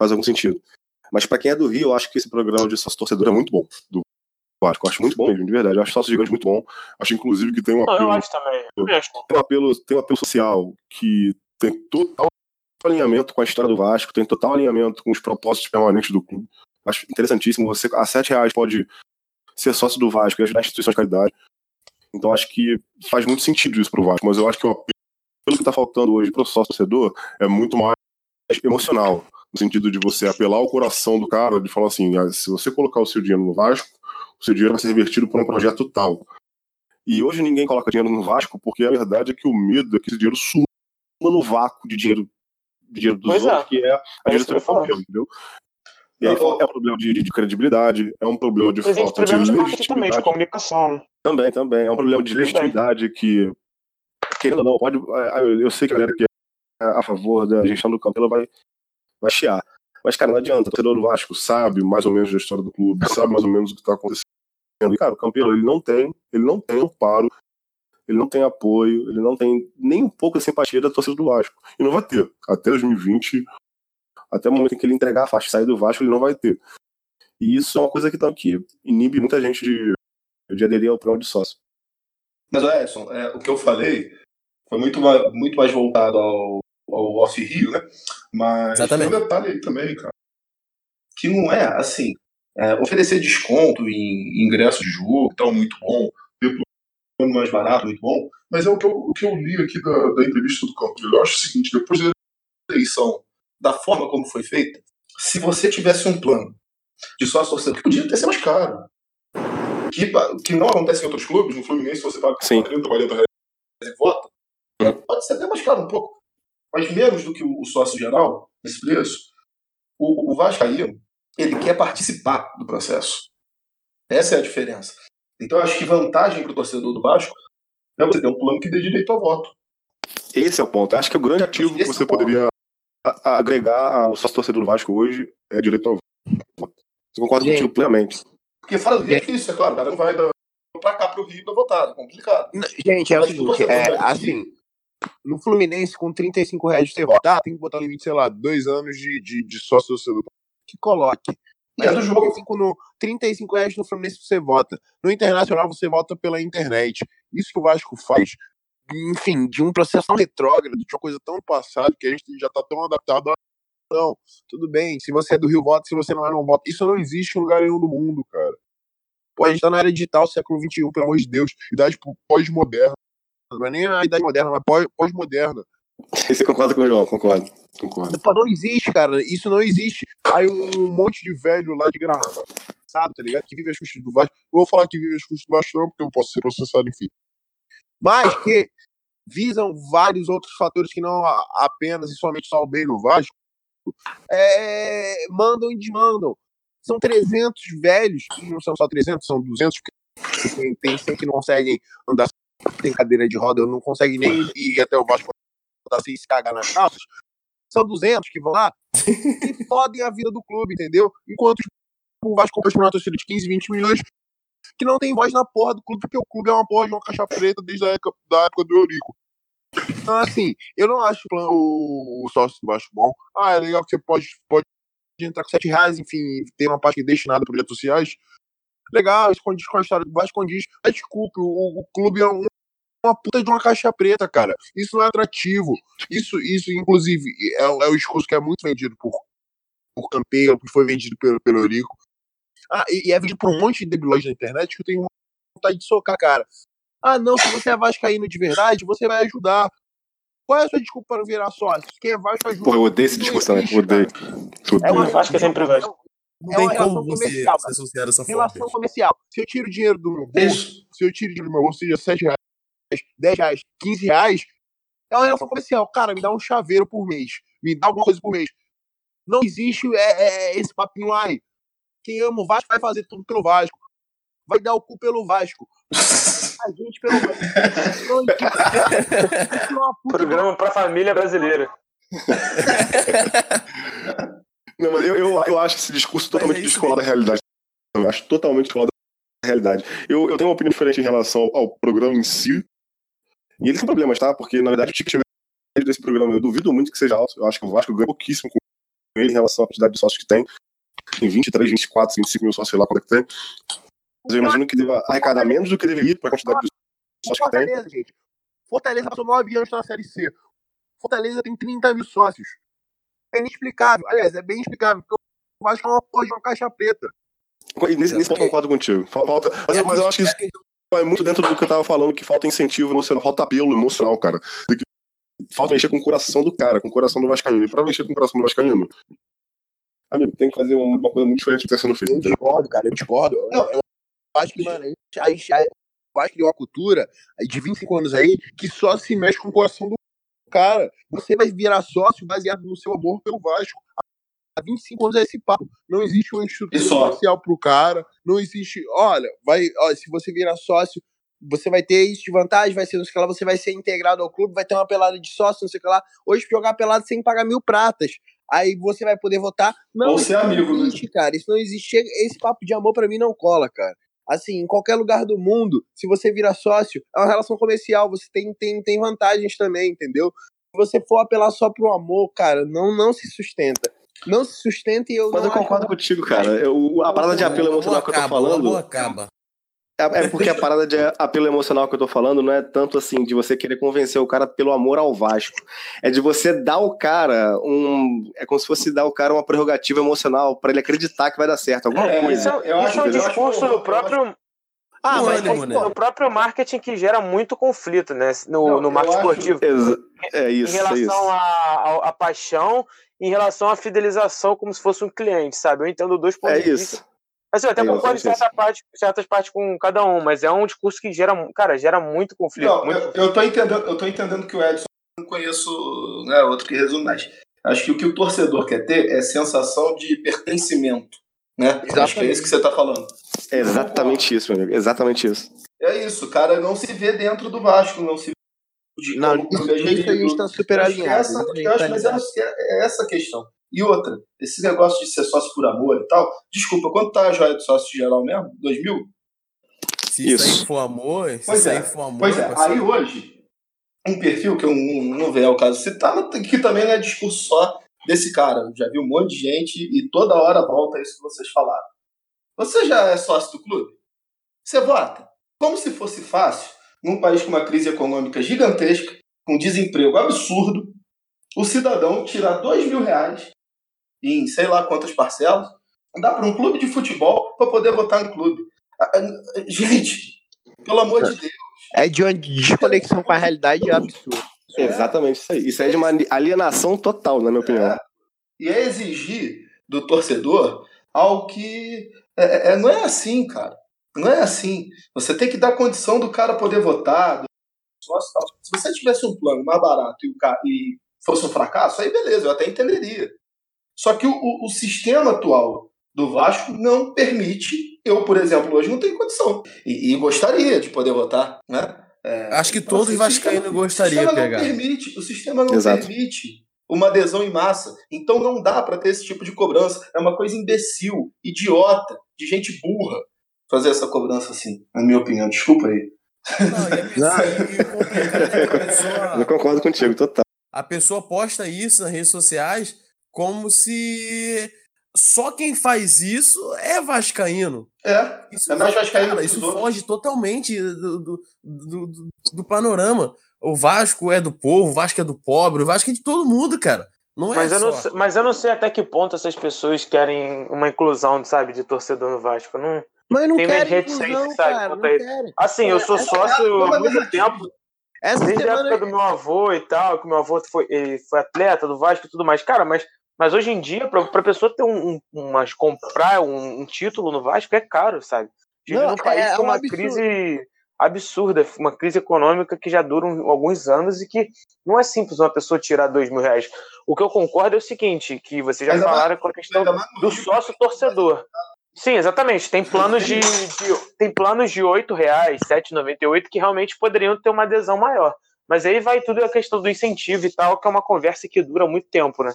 faz algum sentido. Mas para quem é do Rio, eu acho que esse programa de sócio torcedor é muito bom. Do Vasco. Eu acho muito bom mesmo, de verdade. Eu acho sócio gigante muito bom. Acho, inclusive, que tem um apelo. Não, eu acho também. Eu tem, um apelo tem um apelo social que tem total alinhamento com a história do Vasco, tem total alinhamento com os propósitos permanentes do clube. Acho interessantíssimo. Você, a sete reais, pode ser sócio do Vasco e ajudar a instituição de caridade. Então acho que faz muito sentido isso pro Vasco, mas eu acho que o apelo que tá faltando hoje pro sócio torcedor é muito mais emocional, no sentido de você apelar o coração do cara, de falar assim, ah, se você colocar o seu dinheiro no Vasco, o seu dinheiro vai ser revertido por um projeto tal. E hoje ninguém coloca dinheiro no Vasco porque a verdade é que o medo é que esse dinheiro suma no vácuo de dinheiro, dinheiro dos pois outros, é. que é a é diretoria Palmeiras, entendeu? E aí é um problema de, de, credibilidade, é um problema de falta de legitimidade. também, de comunicação. Também, também. É um problema de legitimidade que, querendo ou não, pode. É, eu sei que a galera que é a favor da gestão do Campelo vai, vai chiar. Mas, cara, não adianta. O torcedor do Vasco sabe mais ou menos da história do clube, sabe mais ou menos o que está acontecendo. E, cara, o Campelo, ele não tem, ele não tem amparo, ele não tem apoio, ele não tem nem um pouco de simpatia da torcida do Vasco. E não vai ter. Até 2020, até o momento em que ele entregar a faixa e sair do Vasco, ele não vai ter. E isso é uma coisa que, tá, que inibe muita gente de, de aderir ao plano de sócio. Mas, Edson, é, o que eu falei foi muito mais, muito mais voltado ao, ao off-rio, né? Mas Exatamente. tem um detalhe aí também, cara. Que não é assim. É, oferecer desconto em ingresso de jogo tal, muito bom. Plano mais barato, muito bom. Mas é o que eu, o que eu li aqui da, da entrevista do campo. Eu acho o seguinte: depois da eleição da forma como foi feita, se você tivesse um plano de sócio torcedor, que podia ter ser mais caro. Que, que não acontece em outros clubes, no Fluminense você paga Sim. 30, 40 reais e vota, pode ser até mais caro um pouco. Mas menos do que o sócio geral, nesse preço, o, o Vascaíno, ele quer participar do processo. Essa é a diferença. Então eu acho que vantagem para o torcedor do Vasco é você ter um plano que dê direito ao voto. Esse é o ponto. Acho que o grande ativo Esse que você é poderia a, agregar ao sócio torcedor do Vasco hoje é direito ao voto. Você concorda Gente, contigo plenamente. Porque fora do Rio é difícil, é claro, o cara não vai da, pra cá pro Rio pra votar, é complicado. Gente, é o seguinte, é, assim, no Fluminense, com 35 reais de você votar, tem que botar limite, sei lá, dois anos de, de, de sócio torcedor. Que coloque. Mas é do jogo. 35 no, 35 reais no Fluminense você vota. No Internacional você vota pela internet. Isso que o Vasco faz enfim, de um processo tão retrógrado, de uma coisa tão passada, que a gente já tá tão adaptado a. Não, tudo bem, se você é do Rio, vota, se você não é, não vota. Isso não existe em lugar nenhum do mundo, cara. Pô, a gente tá na era digital, século XXI, pelo amor de Deus, idade pós-moderna. Não é nem a idade moderna, mas pós-moderna. Você concorda com o João? Concordo. concordo. Não existe, cara. Isso não existe. Aí um monte de velho lá de graça, sabe, tá ligado? Que vive as custas do Vasco. Eu vou falar que vive as custas do Vasco, não, porque eu posso ser processado, enfim mas que visam vários outros fatores que não apenas e somente só o bem no Vasco, é, mandam e desmandam. São 300 velhos, não são só 300, são 200, porque tem, tem 100 que não conseguem andar, tem cadeira de roda, não conseguem nem ir até o Vasco botar sem se cagar nas calças, são 200 que vão lá e fodem a vida do clube, entendeu? Enquanto o Vasco compra uma torcida de 15, 20 milhões que não tem voz na porra do clube, porque o clube é uma porra de uma caixa preta desde a época, da época do Eurico. Então, assim, eu não acho o, o sócio do Vasco bom. Ah, é legal que você pode, pode entrar com 7 reais, enfim, tem uma parte destinada a projetos sociais. Legal, isso condiz com a história do Vasco, condiz. Mas desculpe, o, o clube é um, uma puta de uma caixa preta, cara. Isso não é atrativo. Isso, isso inclusive, é, é o discurso que é muito vendido por, por Campeiro, que foi vendido pelo, pelo Eurico. Ah, e, e é vendido por um monte de debilóides na internet que eu tenho vontade de socar, cara. Ah, não, se você é vascaíno de verdade, você vai ajudar. Qual é a sua desculpa para virar sócio? Quem é Vasco ajuda. Pô, eu odeio esse discurso também. Odeio. É uma Vasco é sempre Vasco. Não É tem como relação você comercial, se associar dessa forma. Relação comercial. Se eu tiro dinheiro do meu bolso, Isso. se eu tiro dinheiro do meu bolso, seja 7 reais, 10 reais, 15 reais, é uma relação comercial. Cara, me dá um chaveiro por mês. Me dá alguma coisa por mês. Não existe é, é, esse papinho aí. Quem ama o Vasco vai fazer tudo pelo Vasco. Vai dar o cu pelo Vasco. A gente pelo Vasco. É Programa pra família brasileira. Não, mas eu, eu, eu acho esse discurso totalmente é isso descolado da realidade. Eu acho totalmente descolado da realidade. Eu, eu tenho uma opinião diferente em relação ao, ao programa em si. E ele tem problemas, tá? Porque, na verdade, o ticket médio desse programa eu duvido muito que seja alto. Eu acho que o Vasco ganha pouquíssimo com ele em relação à quantidade de sócios que tem. Tem 23, 24, 25 mil sócios, sei lá quanto é que tem. Mas eu imagino que deva arrecadar menos do que deveria para a quantidade de sócios que tem. Fortaleza, gente. Fortaleza passou nove anos na Série C. Fortaleza tem 30 mil sócios. É inexplicável. Aliás, é bem explicável. Porque o Vasco é uma porra de uma caixa preta. E Nesse, nesse ponto eu concordo contigo. Falta, mas, mas eu acho que isso vai muito dentro do que eu tava falando, que falta incentivo emocional, falta apelo emocional, cara. Falta mexer com o coração do cara, com o coração do Vascaíno. E pra mexer com o coração do Vascaíno, amigo, tem que fazer uma coisa muito diferente do que tá sendo feito. Eu discordo, cara. Eu discordo. Eu, eu acho que, mano, a gente, eu acho que tem uma cultura de 25 anos aí que só se mexe com o coração do cara. Você vai virar sócio baseado no seu amor pelo Vasco. Há 25 anos é esse papo. Não existe uma estrutura social pro cara. Não existe. Olha, vai, ó, se você virar sócio, você vai ter isso de vantagem, vai ser não sei o que lá, você vai ser integrado ao clube, vai ter uma pelada de sócio, não sei o que lá. Hoje, jogar pelada sem pagar mil pratas. Aí você vai poder votar. Não, Ou ser não amigo, né? existe, cara. Isso não existe. Esse papo de amor pra mim não cola, cara. Assim, em qualquer lugar do mundo, se você virar sócio, é uma relação comercial, você tem, tem, tem vantagens também, entendeu? Se você for apelar só pro amor, cara, não, não se sustenta. Não se sustenta e eu Mas não eu concordo acho... contigo, cara. Eu, a parada de apelo O emocional que eu tô o falando. acaba. É, é porque a parada de apelo emocional que eu tô falando não é tanto assim de você querer convencer o cara pelo amor ao Vasco. É de você dar ao cara um. É como se fosse dar ao cara uma prerrogativa emocional pra ele acreditar que vai dar certo. Alguma É, coisa. Isso, é- Eu isso acho- é um eu discurso eu- do eu próprio, Ah, O mas ânimo, né? do próprio marketing que gera muito conflito, né? No, Não, no marketing esportivo. É isso, em é relação à à- à paixão, em relação à fidelização, como se fosse um cliente, sabe? Eu entendo dois pontos É de vista. isso. Assim, eu até É concordo em certa parte, certas partes com cada um, mas é um discurso que gera, cara, gera muito conflito. Não, muito eu, eu tô entendendo, eu tô entendendo que o Edson não conheço né, outro que resume mais. Acho que o que o torcedor quer ter é sensação de pertencimento. Né? Acho que é isso que você tá falando. É exatamente isso, meu amigo. Exatamente isso. É isso, o cara não se vê dentro do Vasco, não se vê de Não, como isso, é isso a gente gerido. tá super Eu acho que alinhado. essa- eu acho- tá mas é, é essa a questão. E outra, esse negócio de ser sócio por amor e tal, desculpa, quanto tá a joia do sócio geral mesmo? 2 mil? Se isso, Isso. aí for amor, se Pois isso é, aí for amor. Pois é, aí hoje, um perfil que eu não, não vejo ao caso citar, mas que também não é discurso só desse cara. Eu já vi um monte de gente e toda hora volta isso que vocês falaram. Você já é sócio do clube? Você vota? Como se fosse fácil, num país com uma crise econômica gigantesca, com desemprego absurdo, o cidadão tirar dois mil reais em sei lá quantas parcelas, dá para um clube de futebol para poder votar no clube. Ah, ah, Gente, pelo amor de Deus. É de uma desconexão com a realidade absurda. Exatamente isso aí. Isso é de uma alienação total, na minha opinião. E é exigir do torcedor algo que é- é- não é assim, cara. Não é assim. Você tem que dar condição do cara poder votar. do. Se você tivesse um plano mais barato e, o ca- e fosse um fracasso, aí beleza, eu até entenderia. Só que o, o- o sistema atual do Vasco não permite. Eu, por exemplo, hoje não tenho condição. E, e gostaria de poder votar, né? É, Acho que então, todos assim, vascaínos gostariam o de sistema pegar. Não permite, o sistema não Exato. permite uma adesão em massa. Então não dá para ter esse tipo de cobrança. É uma coisa imbecil, idiota, de gente burra fazer essa cobrança assim, na minha opinião. Desculpa aí. Não, pessoa- Eu concordo contigo, total. a pessoa posta isso nas redes sociais como se só quem faz isso é vascaíno. É, Isso, É mais vascaíno cara, isso outros. foge totalmente do, do, do, do- do panorama. O Vasco é do povo, o Vasco é do pobre, o Vasco é de todo mundo, cara. Não é Mas eu, não, sei- mas eu não sei até que ponto essas pessoas querem uma inclusão, sabe, de torcedor no Vasco. Não... Mas não Tem querem inclusão, sabe, cara. Assim, eu sou Essa- sócio essa- há muito tempo, Essa desde a época do meu avô e tal, que meu avô foi, ele foi atleta do Vasco e tudo mais. Cara, mas, mas hoje em dia, pra, pra pessoa ter um, um, umas- comprar um, um título no Vasco é caro, sabe? A vive num país é com um uma absurdo. crise absurda, uma crise econômica que já dura um- alguns anos e que não é simples uma pessoa tirar dois mil reais. O que eu concordo é o seguinte, que vocês já Ainda mais- falaram com a questão no do sócio torcedor. Sim, exatamente. Tem planos de, de tem planos de R$ 8,00, R$ 7,98 que realmente poderiam ter uma adesão maior. Mas aí vai tudo a questão do incentivo e tal, que é uma conversa que dura muito tempo, né?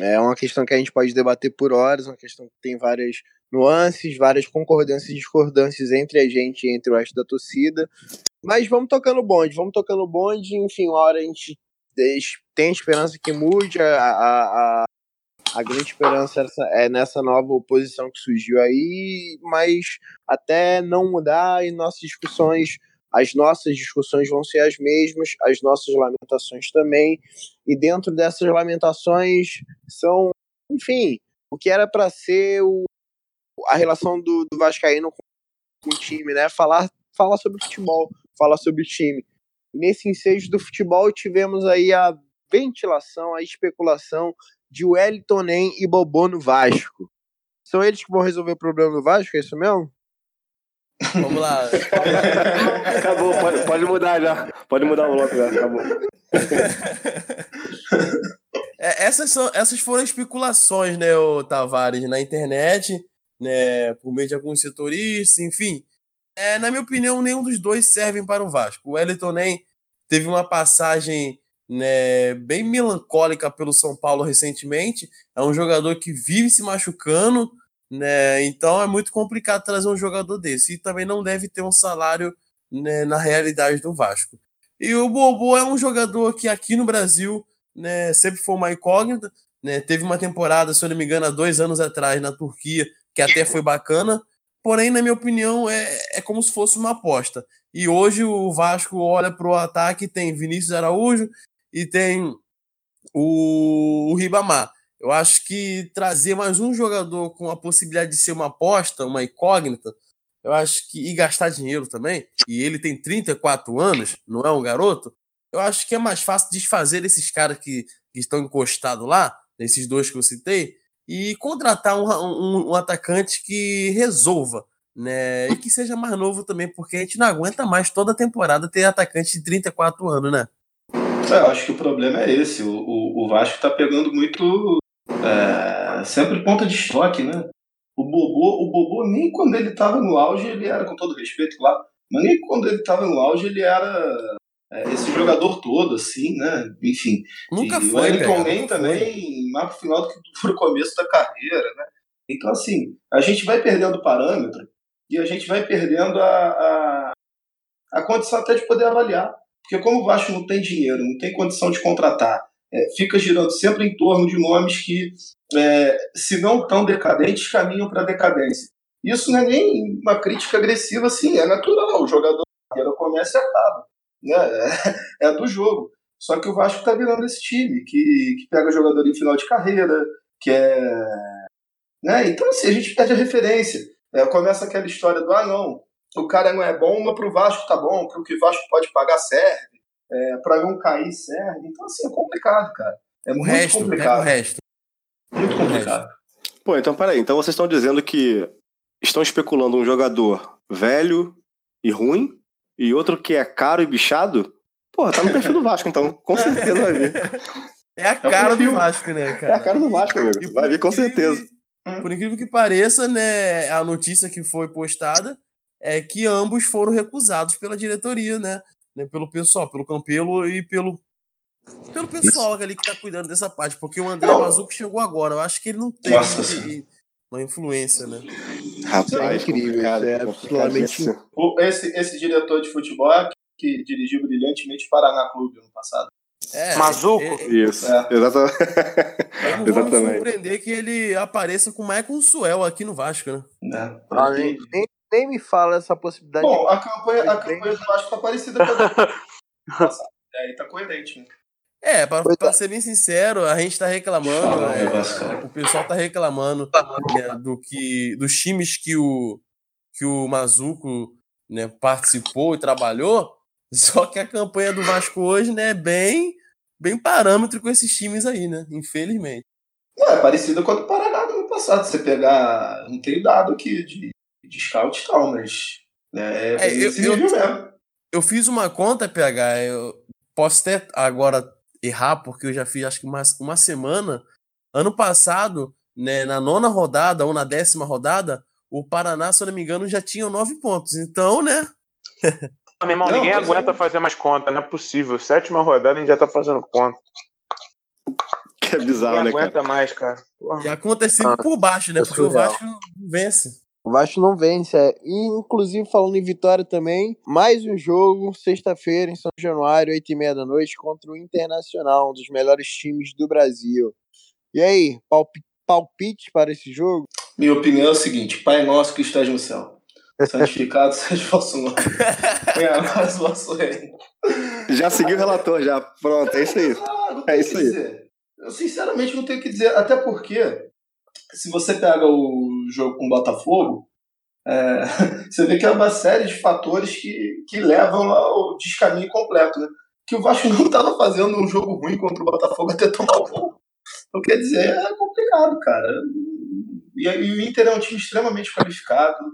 É uma questão que a gente pode debater por horas, uma questão que tem várias nuances, várias concordâncias e discordâncias entre a gente e entre o resto da torcida. Mas vamos tocando bonde, vamos tocando bonde, enfim, uma hora a gente tem esperança que mude, a, a, a, a grande esperança essa- é nessa nova oposição que surgiu aí, mas até não mudar e nossas discussões, as nossas discussões vão ser as mesmas, as nossas lamentações também, e dentro dessas lamentações são, enfim, o que era para ser o, a relação do, do Vascaíno com, com o time, né? Falar, falar sobre futebol, falar sobre o time. Nesse ensejo do futebol tivemos aí a ventilação, a especulação de Wellington Nem e Bobô no Vasco. São eles que vão resolver o problema do Vasco, é isso mesmo? Vamos lá. Acabou, pode, pode mudar já. Pode mudar o bloco já, acabou. É, essas, são, essas foram especulações, né, o Tavares, na internet, né, por meio de alguns setoristas, enfim. É, na minha opinião, nenhum dos dois servem para o Vasco. O Wellington nem teve uma passagem né, bem melancólica pelo São Paulo recentemente. É um jogador que vive se machucando, né, então é muito complicado trazer um jogador desse. E também não deve ter um salário né, na realidade do Vasco. E o Bobo é um jogador que aqui no Brasil né, sempre foi uma incógnita. Né, teve uma temporada, se eu não me engano, há dois anos atrás na Turquia, que até foi bacana. Porém, na minha opinião, é, é como se fosse uma aposta. E hoje o Vasco olha para o ataque, tem Vinícius Araújo e tem o, o Ribamar. Eu acho que trazer mais um jogador com a possibilidade de ser uma aposta, uma incógnita, eu acho que e gastar dinheiro também, e ele tem 34 anos, não é um garoto, eu acho que é mais fácil desfazer esses caras que, que estão encostados lá, nesses dois que eu citei, e contratar um, um, um, atacante que resolva, né? E que seja mais novo também, porque a gente não aguenta mais toda temporada ter atacante de 34 anos, né? É, eu acho que o problema é esse. O, o, o Vasco tá pegando muito. É, sempre ponta de estoque, né? O Bobô, o Bobô, nem quando ele tava no auge, ele era, com todo respeito, claro, mas nem quando ele tava no auge, ele era é, esse jogador todo, assim, né? Enfim. Nunca e foi. O Wellington Nem também, mais pro final do que pro começo da carreira, né? Então, assim, a gente vai perdendo parâmetro e a gente vai perdendo a, a, a condição até de poder avaliar. Porque como o Vasco não tem dinheiro, não tem condição de contratar, é, fica girando sempre em torno de nomes que, é, se não tão decadentes, caminham para decadência. Isso não é nem uma crítica agressiva, assim, é natural. O jogador começa e acaba. Né? É, é do jogo. Só que o Vasco está virando esse time que, que pega jogador em final de carreira, que é. Né? Então, assim, a gente perde a referência. É, começa aquela história do: ah, não, o cara não é bom, mas para o Vasco tá bom, o que o Vasco pode pagar serve, é, para não cair serve. Então, assim, é complicado, cara. É o muito resto, complicado. o resto. Muito complicado. Pô, então peraí. Então vocês estão dizendo que estão especulando um jogador velho e ruim e outro que é caro e bichado? Porra, tá no perfil do Vasco, então. Com certeza vai vir. É a cara do Vasco, né, cara? É a cara do Vasco, amigo. Vai vir com certeza. Por incrível que pareça, né, a notícia que foi postada é que ambos foram recusados pela diretoria, né? Né, pelo pessoal, pelo Campelo e pelo, pelo pessoal ali que tá cuidando dessa parte, porque o André Mazuco chegou agora. Eu acho que ele não tem Nossa. uma influência, né? Rapaz, é incrível, complicado, é absolutamente Esse, esse diretor de futebol é que dirigiu brilhantemente o Paraná Clube no passado. É, Mazuco? é- é- Isso, É. exatamente. Eu não vou surpreender que ele apareça com o Michael Suel aqui no Vasco, né? Né? Ah, nem, nem, me fala essa possibilidade. Bom, a campanha, a campanha do Vasco tá parecida com a. É, aí tá coerente, né? É, pra, pra é. ser bem sincero, a gente tá reclamando, Fala é, o pessoal tá reclamando né, do que, dos times que o, que o Mazuco né, participou e trabalhou, só que a campanha do Vasco hoje né, é bem, bem parâmetro com esses times aí, né? Infelizmente. Não, é parecida com a do Paraná do ano passado. Você pegar. Não tenho dado aqui de, de scout e tal, mas. né, é, É, eu- eu- mesmo. Eu fiz uma conta, PH, eu posso até agora errar, porque eu já fiz acho que uma, uma semana. Ano passado, né, na nona rodada ou na décima rodada, o Paraná, se eu não me engano, já tinha nove pontos. Então, né? Meu irmão, Não, ninguém é. aguenta fazer mais conta, não é possível. Sétima rodada a gente já tá fazendo conta. Que é bizarro, Ninguém né, cara? aguenta mais, cara. Porra. E aconteceu Ah, por baixo, né? é Porque o surreal. Vasco não vence. O Vasco não vence. É. E, inclusive, falando em vitória também, mais um jogo, sexta-feira, em São Januário, 8h30 da noite, contra o Internacional, um dos melhores times do Brasil. E aí, palpi- palpite para esse jogo? Minha opinião é o seguinte: Pai nosso que estás no céu. Santificado seja o vosso nome. Venha a nós o vosso reino. Já seguiu o relator, já. Pronto, é isso aí. Ah, É isso aí. dizer. Eu sinceramente não tenho o que dizer, até porque se você pega o jogo com o Botafogo, é, você vê que é uma série de fatores que, que levam ao descaminho completo, né? Que o Vasco não estava fazendo um jogo ruim contra o Botafogo até tomar o gol. Então, quer dizer, é complicado, cara. E, e o Inter é um time extremamente qualificado.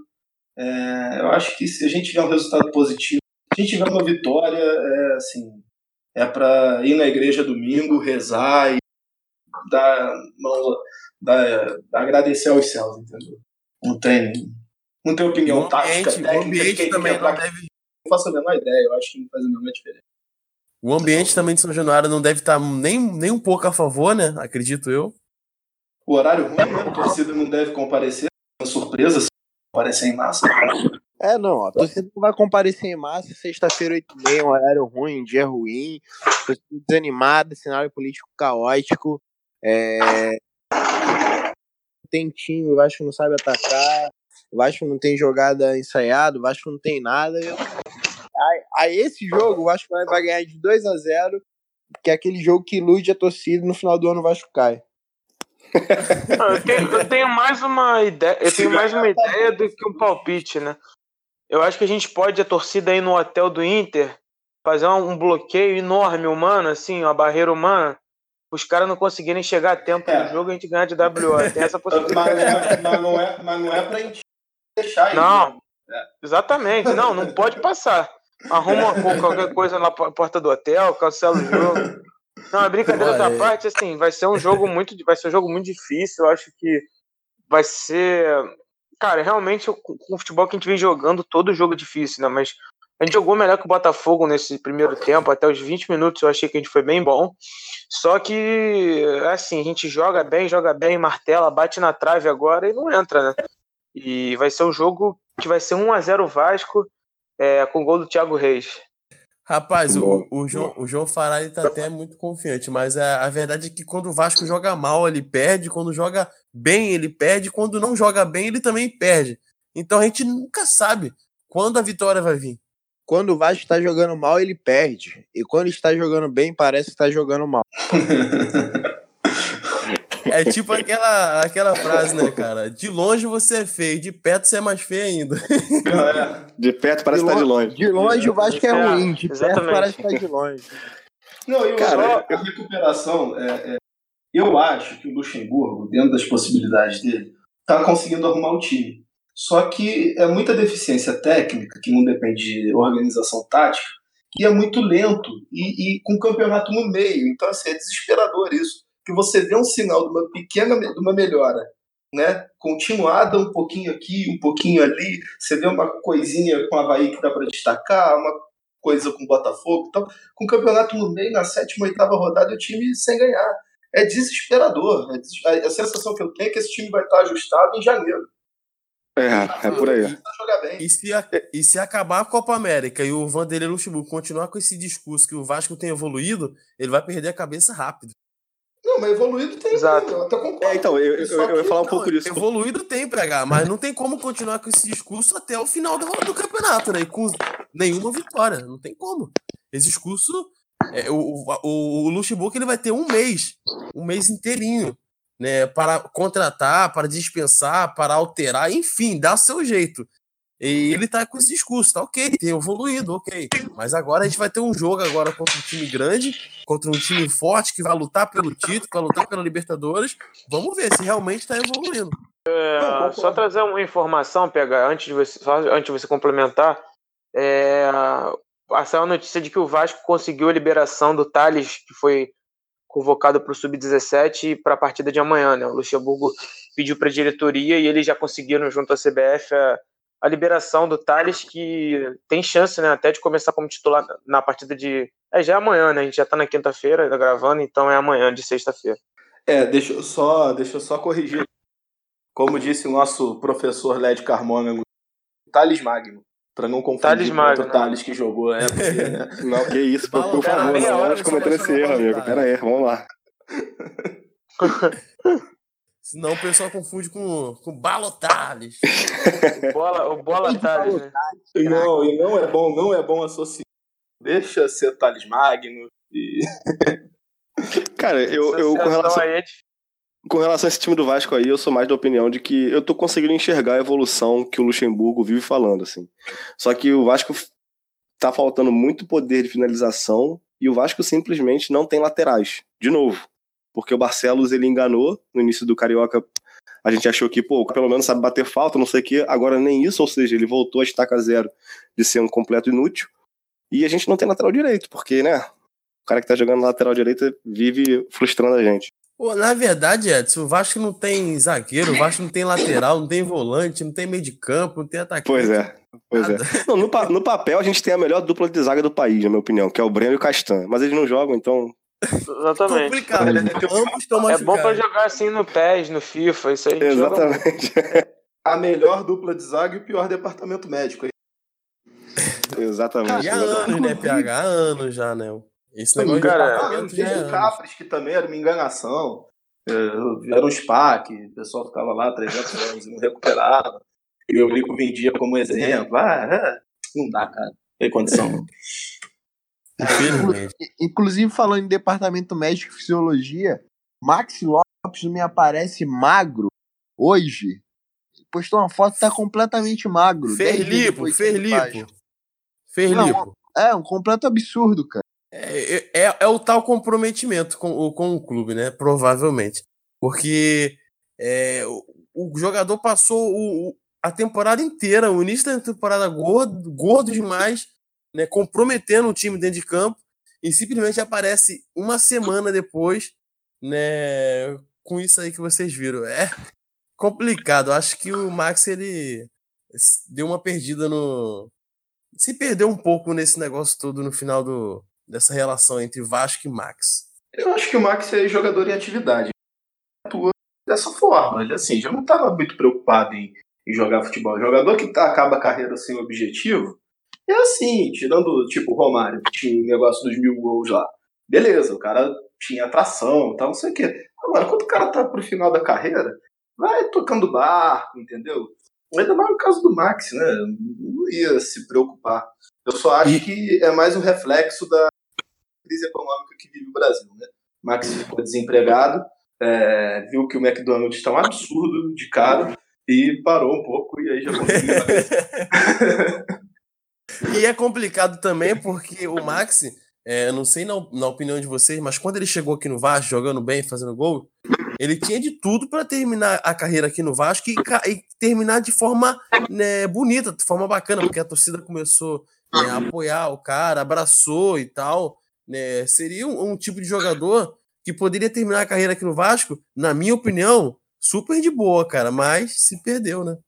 É, eu acho que se a gente tiver um resultado positivo, se a gente tiver uma vitória, é assim, é para ir na igreja domingo, rezar e dar, mãos- dar, agradecer aos céus, entendeu? Não tem, não tem opinião o tática, ambiente, o técnica, ambiente quem também quer não pra- deve. não faço a menor ideia, eu acho que não faz a menor diferença. O ambiente também de São Januário não deve estar nem, nem um pouco a favor, né? Acredito eu. O horário ruim, né? A torcida não deve comparecer, uma surpresa se comparecer em massa. É, não, a torcida não vai comparecer em massa, sexta-feira, 8h30, um horário ruim, um dia ruim, torcida desanimada, cenário político caótico, é... tem time, o Vasco não sabe atacar, o Vasco não tem jogada ensaiada, o Vasco não tem nada. A, esse jogo, o Vasco vai, ganhar de 2 a 0 que é aquele jogo que ilude a torcida e no final do ano o Vasco cai. Eu tenho, eu tenho mais uma ideia. Eu tenho mais uma ideia do que um palpite, né? Eu acho que a gente pode, a torcida aí no hotel do Inter, fazer um bloqueio enorme humano, assim, uma barreira humana, os caras não conseguirem chegar a tempo É. do jogo e a gente ganhar de WO. Tem essa Mas não possibilidade. é, mas não é, mas não é pra gente deixar Não. isso. Exatamente. Não, não pode passar. Arruma uma- qualquer coisa na po- porta do hotel, cancela o jogo. Não, a brincadeira Olha, da é- parte, assim, vai ser um jogo muito, vai ser um jogo muito difícil. Eu acho que vai ser, cara, realmente com com o futebol que a gente vem jogando, todo jogo é difícil, né? Mas a gente jogou melhor que o Botafogo nesse primeiro tempo, até os 20 minutos eu achei que a gente foi bem bom. Só que, assim, a gente joga bem, joga bem, martela, bate na trave agora e não entra, né? E vai ser um jogo que vai ser 1 a 0 Vasco, é, com gol do Thiago Reis. Rapaz, o, o João, o João Fará ele tá até muito confiante, mas a, a verdade é que quando o Vasco joga mal, ele perde, quando joga bem, ele perde, quando não joga bem, ele também perde. Então a gente nunca sabe quando a vitória vai vir. Quando o Vasco está jogando mal, ele perde. E quando está jogando bem, parece que está jogando mal. É tipo aquela, aquela frase, né, cara? De longe você é feio, de perto você é mais feio ainda. É. De perto parece De estar de lo- longe. De longe o Vasco é É, ruim, de perto parece que está de longe. Não, e o- Cara, a recuperação, é, é, eu acho que o Luxemburgo, dentro das possibilidades dele, está conseguindo arrumar o time. Só que é muita deficiência técnica, que não depende de organização tática, e é muito lento, e, e com o campeonato no meio. Então, assim, é desesperador isso. Que você vê um sinal de uma pequena de uma melhora, né? Continuada um pouquinho aqui, um pouquinho ali, você vê uma coisinha com o Havaí que dá para destacar, uma coisa com o Botafogo e tal, com o campeonato no meio, na sétima, oitava rodada, o time sem ganhar. É desesperador. É des... A sensação que eu tenho é que esse time vai estar ajustado em janeiro. É, é por aí. E, e, se, e se acabar a Copa América e o Vanderlei Luxemburgo continuar com esse discurso que o Vasco tem evoluído, ele vai perder a cabeça rápido. Não, mas evoluído tem. Exato. Eu até concordo. É, então, eu, eu, eu, ia falar um pouco disso. Evoluído tem, PH, mas não tem como continuar com esse discurso até o final do, do campeonato, né? E com nenhuma vitória. Não tem como. Esse discurso. É, o, o, o Luxemburgo ele vai ter um mês, um mês inteirinho, né? Para contratar, para dispensar, para alterar, enfim, dá o seu jeito. E ele tá com esse discurso, tá ok, tem evoluído, ok. Mas agora a gente vai ter um jogo agora contra um time grande, contra um time forte que vai lutar pelo título, que vai lutar pela Libertadores. Vamos ver se realmente tá evoluindo. É, só trazer uma informação, pegar antes de você, só antes de você complementar. É, saiu a notícia de que o Vasco conseguiu a liberação do Thales, que foi convocado para o Sub-17 para a partida de amanhã. Né? O Luxemburgo pediu para a diretoria e eles já conseguiram, junto à CBF, a a liberação do Thales, que tem chance né, até de começar como titular na partida de. É, já é amanhã, né? A gente já está na quinta-feira gravando, então é amanhã, de sexta-feira. É, deixa eu só, deixa eu só corrigir. Como disse o nosso professor Led Carmona, Thales Magno. Para não confundir Thales Magno, com o Thales que jogou. É, porque, né? Não, que isso, por, por favor, não vamos cometer esse erro, amigo. Pera aí, vamos lá. Senão o pessoal confunde com, com balotales. o bola, o bola Thales, né? Não, e não é bom, não é bom associar. Deixa ser Thales Magno e. Cara, eu, eu com relação. É com relação a esse time do Vasco aí, eu sou mais da opinião de que eu tô conseguindo enxergar a evolução que o Luxemburgo vive falando, assim. Só que o Vasco tá faltando muito poder de finalização e o Vasco simplesmente não tem laterais. De novo porque o Barcelos ele enganou no início do Carioca. A gente achou que, pô, pelo menos sabe bater falta, não sei o quê. Agora nem isso, ou seja, ele voltou a estaca zero de ser um completo inútil. E a gente não tem lateral direito, porque, né? O cara que tá jogando lateral direito vive frustrando a gente. Pô, na verdade, Edson, o Vasco não tem zagueiro, o Vasco não tem lateral, não tem volante, não tem meio de campo, não tem atacante. Pois é, pois nada. é. Não, no, no, papel a gente tem a melhor dupla de zaga do país, na minha opinião, que é o Breno e o Castan. Mas eles não jogam, então Exatamente. Complicado, né? Ambos estão É bom pra jogar assim no PES, no FIFA, isso aí. Exatamente. A melhor dupla de zaga e o pior departamento médico. Exatamente. E há anos, né, PH? Há anos já, né? Esse negócio cara, de é o Capres, que também era uma enganação. É, era um SPAC, o pessoal ficava lá 300 anos e não recuperava. E o Eurico vendia como exemplo. Ah, é, não dá, cara. Não tem condição. Inclusive, falando em departamento médico e fisiologia, Max Lopes me aparece magro hoje. Postou uma foto tá completamente magro. Ferlipo, Ferlipo. Ferlipo. É, um completo absurdo, cara. É, é, é, o tal comprometimento com, com o clube, né? Provavelmente. Porque é, o, o, jogador passou o, a temporada inteira, o início da temporada gordo, gordo demais, né, comprometendo o time dentro de campo e simplesmente aparece uma semana depois, né, com isso aí que vocês viram. É complicado. Acho que o Max ele deu uma perdida no se perdeu um pouco nesse negócio todo no final do, dessa relação entre Vasco e Max. Eu acho que o Max é jogador em atividade. Atua dessa forma. Ele assim, já não estava muito preocupado em, em, jogar futebol. O jogador que tá, acaba a carreira sem objetivo, é assim, tirando, tipo, o Romário, que tinha o negócio dos mil gols lá. Beleza, o cara tinha atração e tal, não sei o quê. Agora, quando o cara tá pro final da carreira, vai tocando barco, entendeu? Ainda mais no caso do Max, né? Não ia se preocupar. Eu só acho que é mais um reflexo da crise econômica que vive o Brasil, né? Max ficou desempregado, é, viu que o McDonald's está um absurdo de caro e parou um pouco e aí já conseguiu. E é complicado também porque o Maxi, é, não sei na, na, opinião de vocês, mas quando ele chegou aqui no Vasco, jogando bem, fazendo gol, ele tinha de tudo para terminar a carreira aqui no Vasco e, e terminar de forma né, bonita, de forma bacana, porque a torcida começou né, a apoiar o cara, abraçou e tal. Né, seria um, um tipo de jogador que poderia terminar a carreira aqui no Vasco, na minha opinião, super de boa, cara, mas se perdeu, né?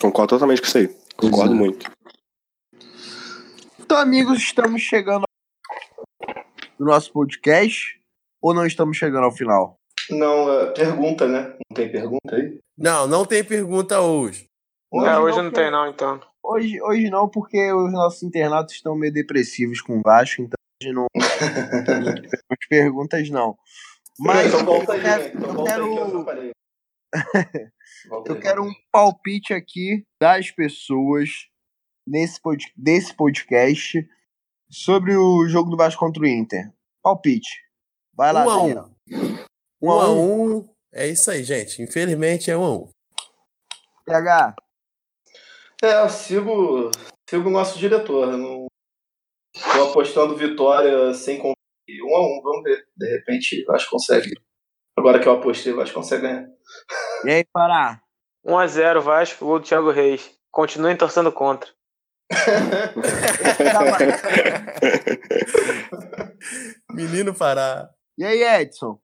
Concordo totalmente com isso aí. Concordo muito. Então, amigos, estamos chegando no nosso podcast ou não estamos chegando ao final? Não, é, pergunta, né? Não tem pergunta aí? Não, não tem pergunta hoje. Hoje, é, hoje não, não tem não, então. Hoje, hoje não, porque os nossos internatos estão meio depressivos com o Vasco, então hoje não temos perguntas não. Mas então, eu, aí, quero, então, eu quero, eu quero um palpite aqui das pessoas nesse pod, desse podcast sobre o jogo do Vasco contra o Inter. Palpite. Vai lá, um a um. Um, um a um. É isso aí, gente. Infelizmente é um a um. PH. É, eu sigo, sigo o nosso diretor. Não tô apostando vitória sem conferir. Um a um, vamos ver. De repente, Vasco consegue. Agora que eu apostei, Vasco consegue ganhar. E aí, Pará? 1x0 Vasco, gol do Thiago Reis. Continuem torcendo contra. Menino Pará. E aí, Edson?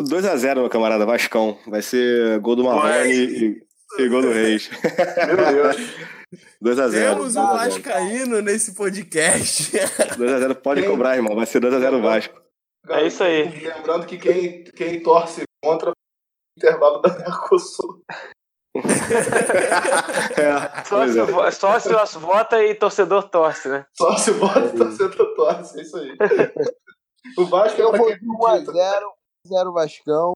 2x0, meu camarada, Vascão. Vai ser gol do Marrone e, gol do Reis. Meu Deus. 2x0. Temos um Vascaíno nesse podcast. 2x0, pode quem... cobrar, irmão. Vai ser 2x0 Vasco. É isso aí. Lembrando que quem, quem torce contra o intervalo da Mercosul. é, sócio, é. sócio vota e torcedor torce, né? Sócio vota e torcedor torce, é isso aí. o Vasco é Eu vou 1x0, 0 Vascão.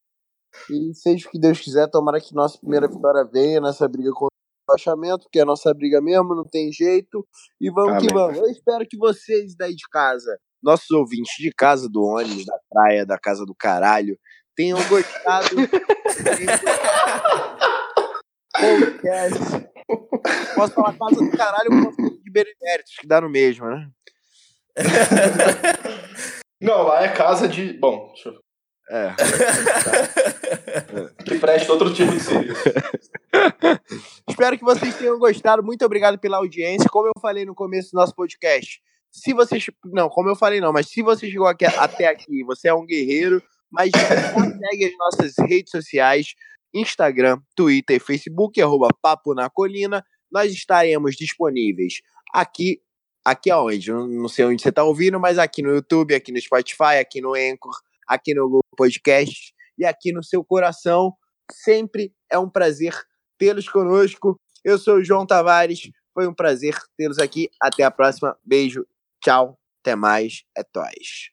E seja o que Deus quiser, tomara que nossa primeira vitória venha nessa briga contra o baixamento, que é a nossa briga mesmo, não tem jeito. E vamos Amém. que vamos. Eu espero que vocês daí de casa, nossos ouvintes de casa, do ônibus, da praia, da casa do caralho, tenham gostado. podcast. Posso falar casa do caralho com de beneméritos, que dá no mesmo, né? Não, lá é casa de. Bom, deixa eu. É. que presta outro tipo de serviço. Espero que vocês tenham gostado. Muito obrigado pela audiência. Como eu falei no começo do nosso podcast, se você. Não, como eu falei, não, mas se você chegou aqui, até aqui, você é um guerreiro. Mas segue as nossas redes sociais. Instagram, Twitter e Facebook, arroba Papo na Colina. Nós estaremos disponíveis aqui, aqui aonde? Não sei onde você está ouvindo, mas aqui no YouTube, aqui no Spotify, aqui no Anchor, aqui no Google Podcast e aqui no seu coração. Sempre é um prazer tê-los conosco. Eu sou o João Tavares. Foi um prazer tê-los aqui. Até a próxima. Beijo. Tchau. Até mais. É tóis.